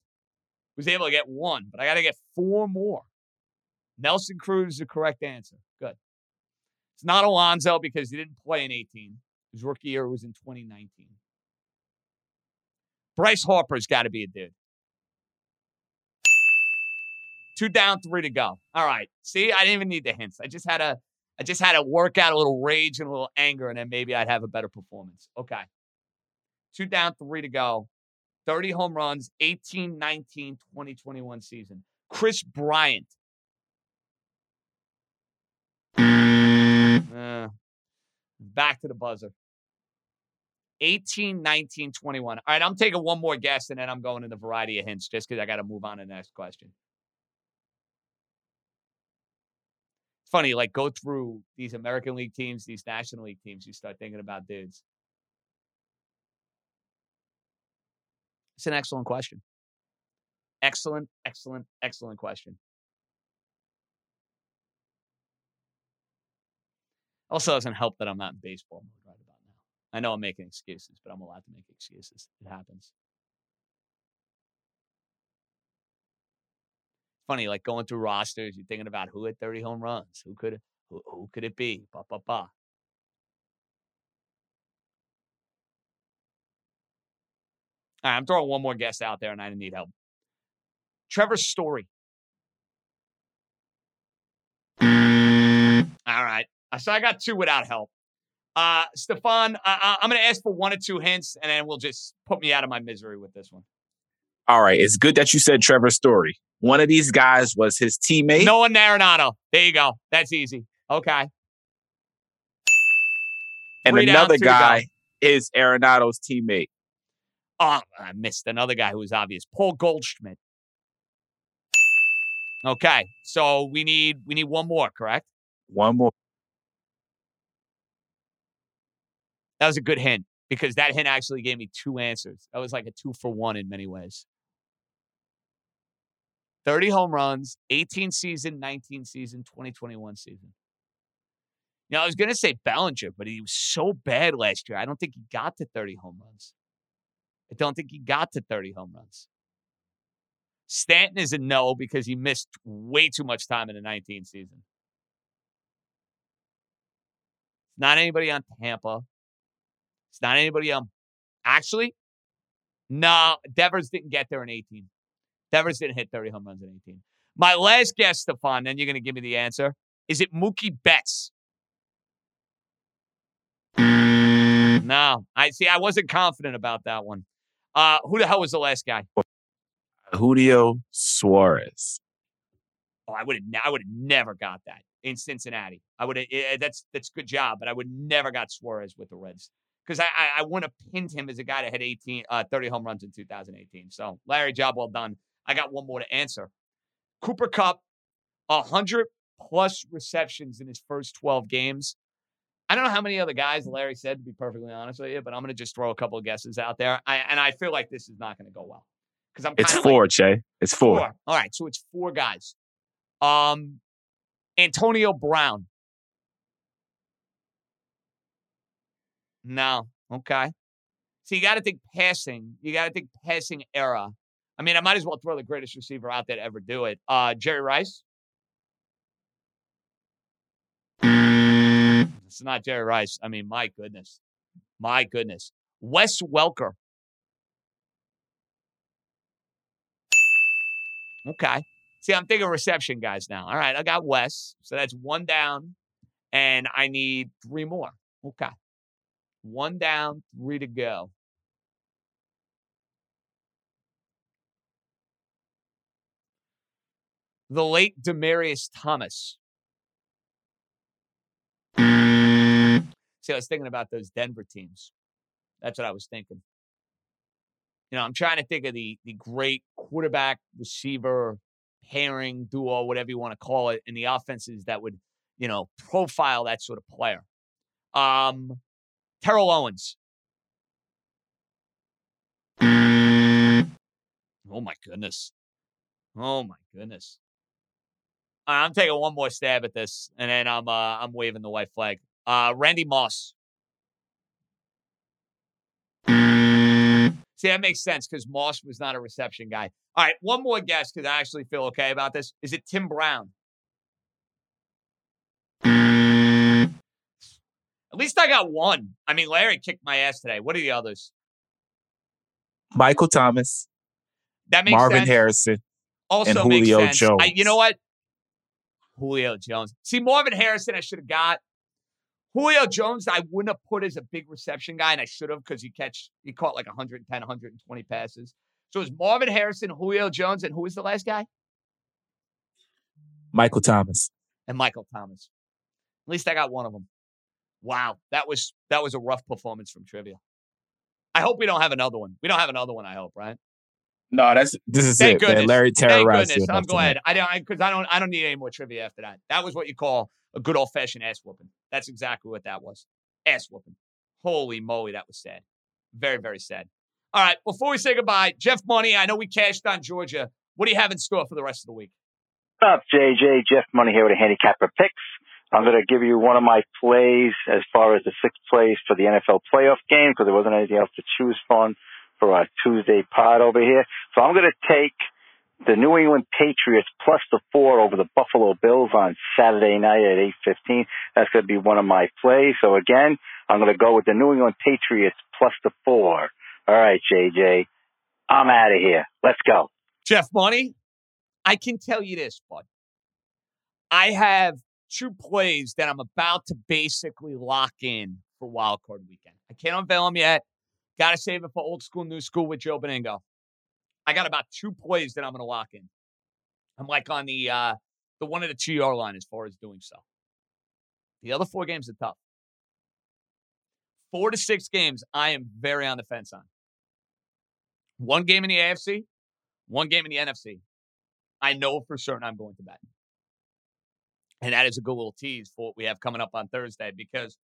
Was able to get one, but I got to get four more. Nelson Cruz is the correct answer. Good. It's not Alonso because he didn't play in 18. His rookie year was in 2019. Bryce Harper's got to be a dude. Two down, three to go. All right. See, I didn't even need the hints. I just had to, I just had to work out a little rage and a little anger, and then maybe I'd have a better performance. Okay. Two down, three to go. 30 home runs, 18, 19, 2021 season. Kris Bryant. Uh, back to the buzzer. 18, 19, 21. All right, I'm taking one more guess and then I'm going in the variety of hints just because I got to move on to the next question. It's funny, like go through these American League teams, these National League teams, you start thinking about dudes. It's an excellent question. Excellent, excellent, excellent question. Also, doesn't help that I'm not in baseball mode right about now. I know I'm making excuses, but I'm allowed to make excuses. It happens. Funny, like going through rosters, you're thinking about who had 30 home runs, who could who, who could it be? Ba ba ba. All right, I'm throwing one more guess out there, and I need help. Trevor Story. All right. So I got two without help. Uh, Stefan, I, I'm going to ask for one or two hints, and then we'll just put me out of my misery with this one. All right. It's good that you said Trevor Story. One of these guys was his teammate. Nolan Arenado. There you go. That's easy. Okay. and Three another go. guy is Arenado's teammate. Oh, I missed another guy who was obvious. Paul Goldschmidt. Okay, so we need we need one more, correct? One more. That was a good hint because that hint actually gave me two answers. That was like a two for one in many ways. 30 home runs, 18 season, 19 season, 2021 season. Now, I was going to say Bellinger, but he was so bad last year. I don't think he got to 30 home runs. I don't think he got to 30 home runs. Stanton is a no because he missed way too much time in the 19 season. It's not anybody on Tampa. It's not anybody on. Actually, no, Devers didn't get there in 18. Devers didn't hit 30 home runs in 18. My last guess, Stefan, then you're going to give me the answer. Is it Mookie Betts? No, I see. I wasn't confident about that one. Uh, who the hell was the last guy? Julio Suarez. Oh, I would have. I would have never got that in Cincinnati. I would have. That's that's good job, but I would never got Suarez with the Reds because I I, I wouldn't have pinned him as a guy that had 18, uh, 30 home runs in 2018. So Larry, job well done. I got one more to answer. Cooper Kupp, hundred plus receptions in his first 12 games. I don't know how many other guys Larry said, to be perfectly honest with you, but I'm going to just throw a couple of guesses out there. I, and I feel like this is not going to go well because I'm. It's four, like, Che. It's four. Four. All right, so it's four guys. Um, Antonio Brown. No. Okay. So you got to think passing. You got to think passing era. I mean, I might as well throw the greatest receiver out there to ever do it. Uh, Jerry Rice. It's not Jerry Rice. I mean, my goodness. My goodness. Wes Welker. Okay. See, I'm thinking reception guys now. All right, I got Wes. So that's one down, and I need three more. Okay. One down, three to go. The late Demaryius Thomas. See, I was thinking about those Denver teams. That's what I was thinking. You know, I'm trying to think of the the great quarterback receiver pairing duo, whatever you want to call it, in the offenses that would, you know, profile that sort of player. Um, Terrell Owens. Oh my goodness. Oh my goodness. I'm taking one more stab at this, and then I'm uh, I'm waving the white flag. Uh, Randy Moss. See, that makes sense because Moss was not a reception guy. All right, one more guess because I actually feel okay about this. Is it Tim Brown? At least I got one. I mean, Larry kicked my ass today. What are the others? Michael Thomas, That makes Marvin sense. Harrison, Also and makes Julio sense. Jones. I, you know what? Julio Jones. See, Marvin Harrison, I should have got. Julio Jones, I wouldn't have put as a big reception guy, and I should have because he catch he caught like 110, 120 passes. So it was Marvin Harrison, Julio Jones, and who was the last guy? Michael Thomas. And Michael Thomas. At least I got one of them. Wow, that was that was a rough performance from trivia. I hope we don't have another one. We don't have another one. I hope, right? No, that's this is Thank it. man. goodness. Larry Thank terrorized goodness. you. I'm glad. I don't because I don't I don't need any more trivia after that. That was what you call a good old fashioned ass whooping. That's exactly what that was. Ass whooping. Holy moly, that was sad. Very, very sad. All right, before we say goodbye, Jeff Money, I know we cashed on Georgia. What do you have in store for the rest of the week? What's up, JJ? Jeff Money here with a handicapper picks. I'm going to give you one of my plays as far as the sixth place for the NFL playoff game because there wasn't anything else to choose from for our Tuesday pod over here. So I'm going to take the New England Patriots plus the four over the Buffalo Bills on Saturday night at 8:15. That's going to be one of my plays. So again, I'm going to go with the New England Patriots plus the four. All right, JJ, I'm out of here. Let's go. Jeff Money, I can tell you this, bud. I have two plays that I'm about to basically lock in for Wild Card Weekend. I can't unveil them yet. Got to save it for old school, new school with Joe Benigno. I got about two plays that I'm going to lock in. I'm like on the uh, the one of the two yard line as far as doing so. The other four games are tough. Four to six games, I am very on the fence on. One game in the AFC, one game in the NFC. I know for certain I'm going to bet. And that is a good little tease for what we have coming up on Thursday because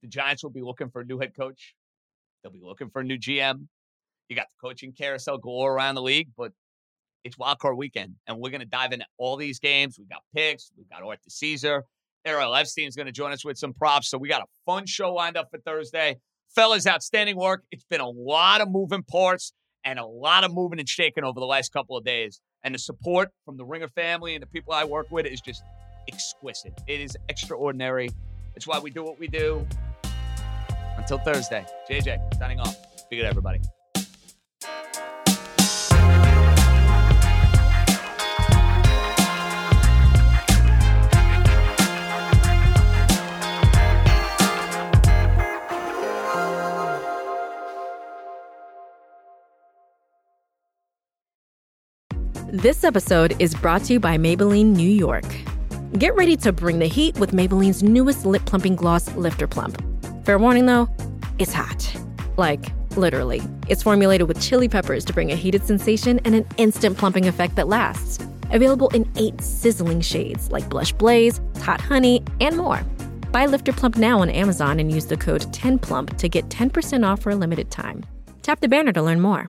the Giants will be looking for a new head coach. They'll be looking for a new GM. You got the coaching carousel galore around the league, but it's wild card weekend. And we're going to dive into all these games. We've got picks. We've got Arthur Caesar. Errol Epstein's going to join us with some props. So we got a fun show lined up for Thursday. Fellas, outstanding work. It's been a lot of moving parts and a lot of moving and shaking over the last couple of days. And the support from the Ringer family and the people I work with is just exquisite. It is extraordinary. It's why we do what we do. Until Thursday, JJ, signing off. Be good, everybody. This episode is brought to you by Maybelline New York. Get ready to bring the heat with Maybelline's newest lip plumping gloss, Lifter Plump. Fair warning though, it's hot. Like, literally. It's formulated with chili peppers to bring a heated sensation and an instant plumping effect that lasts. Available in eight sizzling shades like Blush Blaze, Hot Honey, and more. Buy Lifter Plump now on Amazon and use the code 10PLUMP to get 10% off for a limited time. Tap the banner to learn more.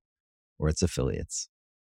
or its affiliates.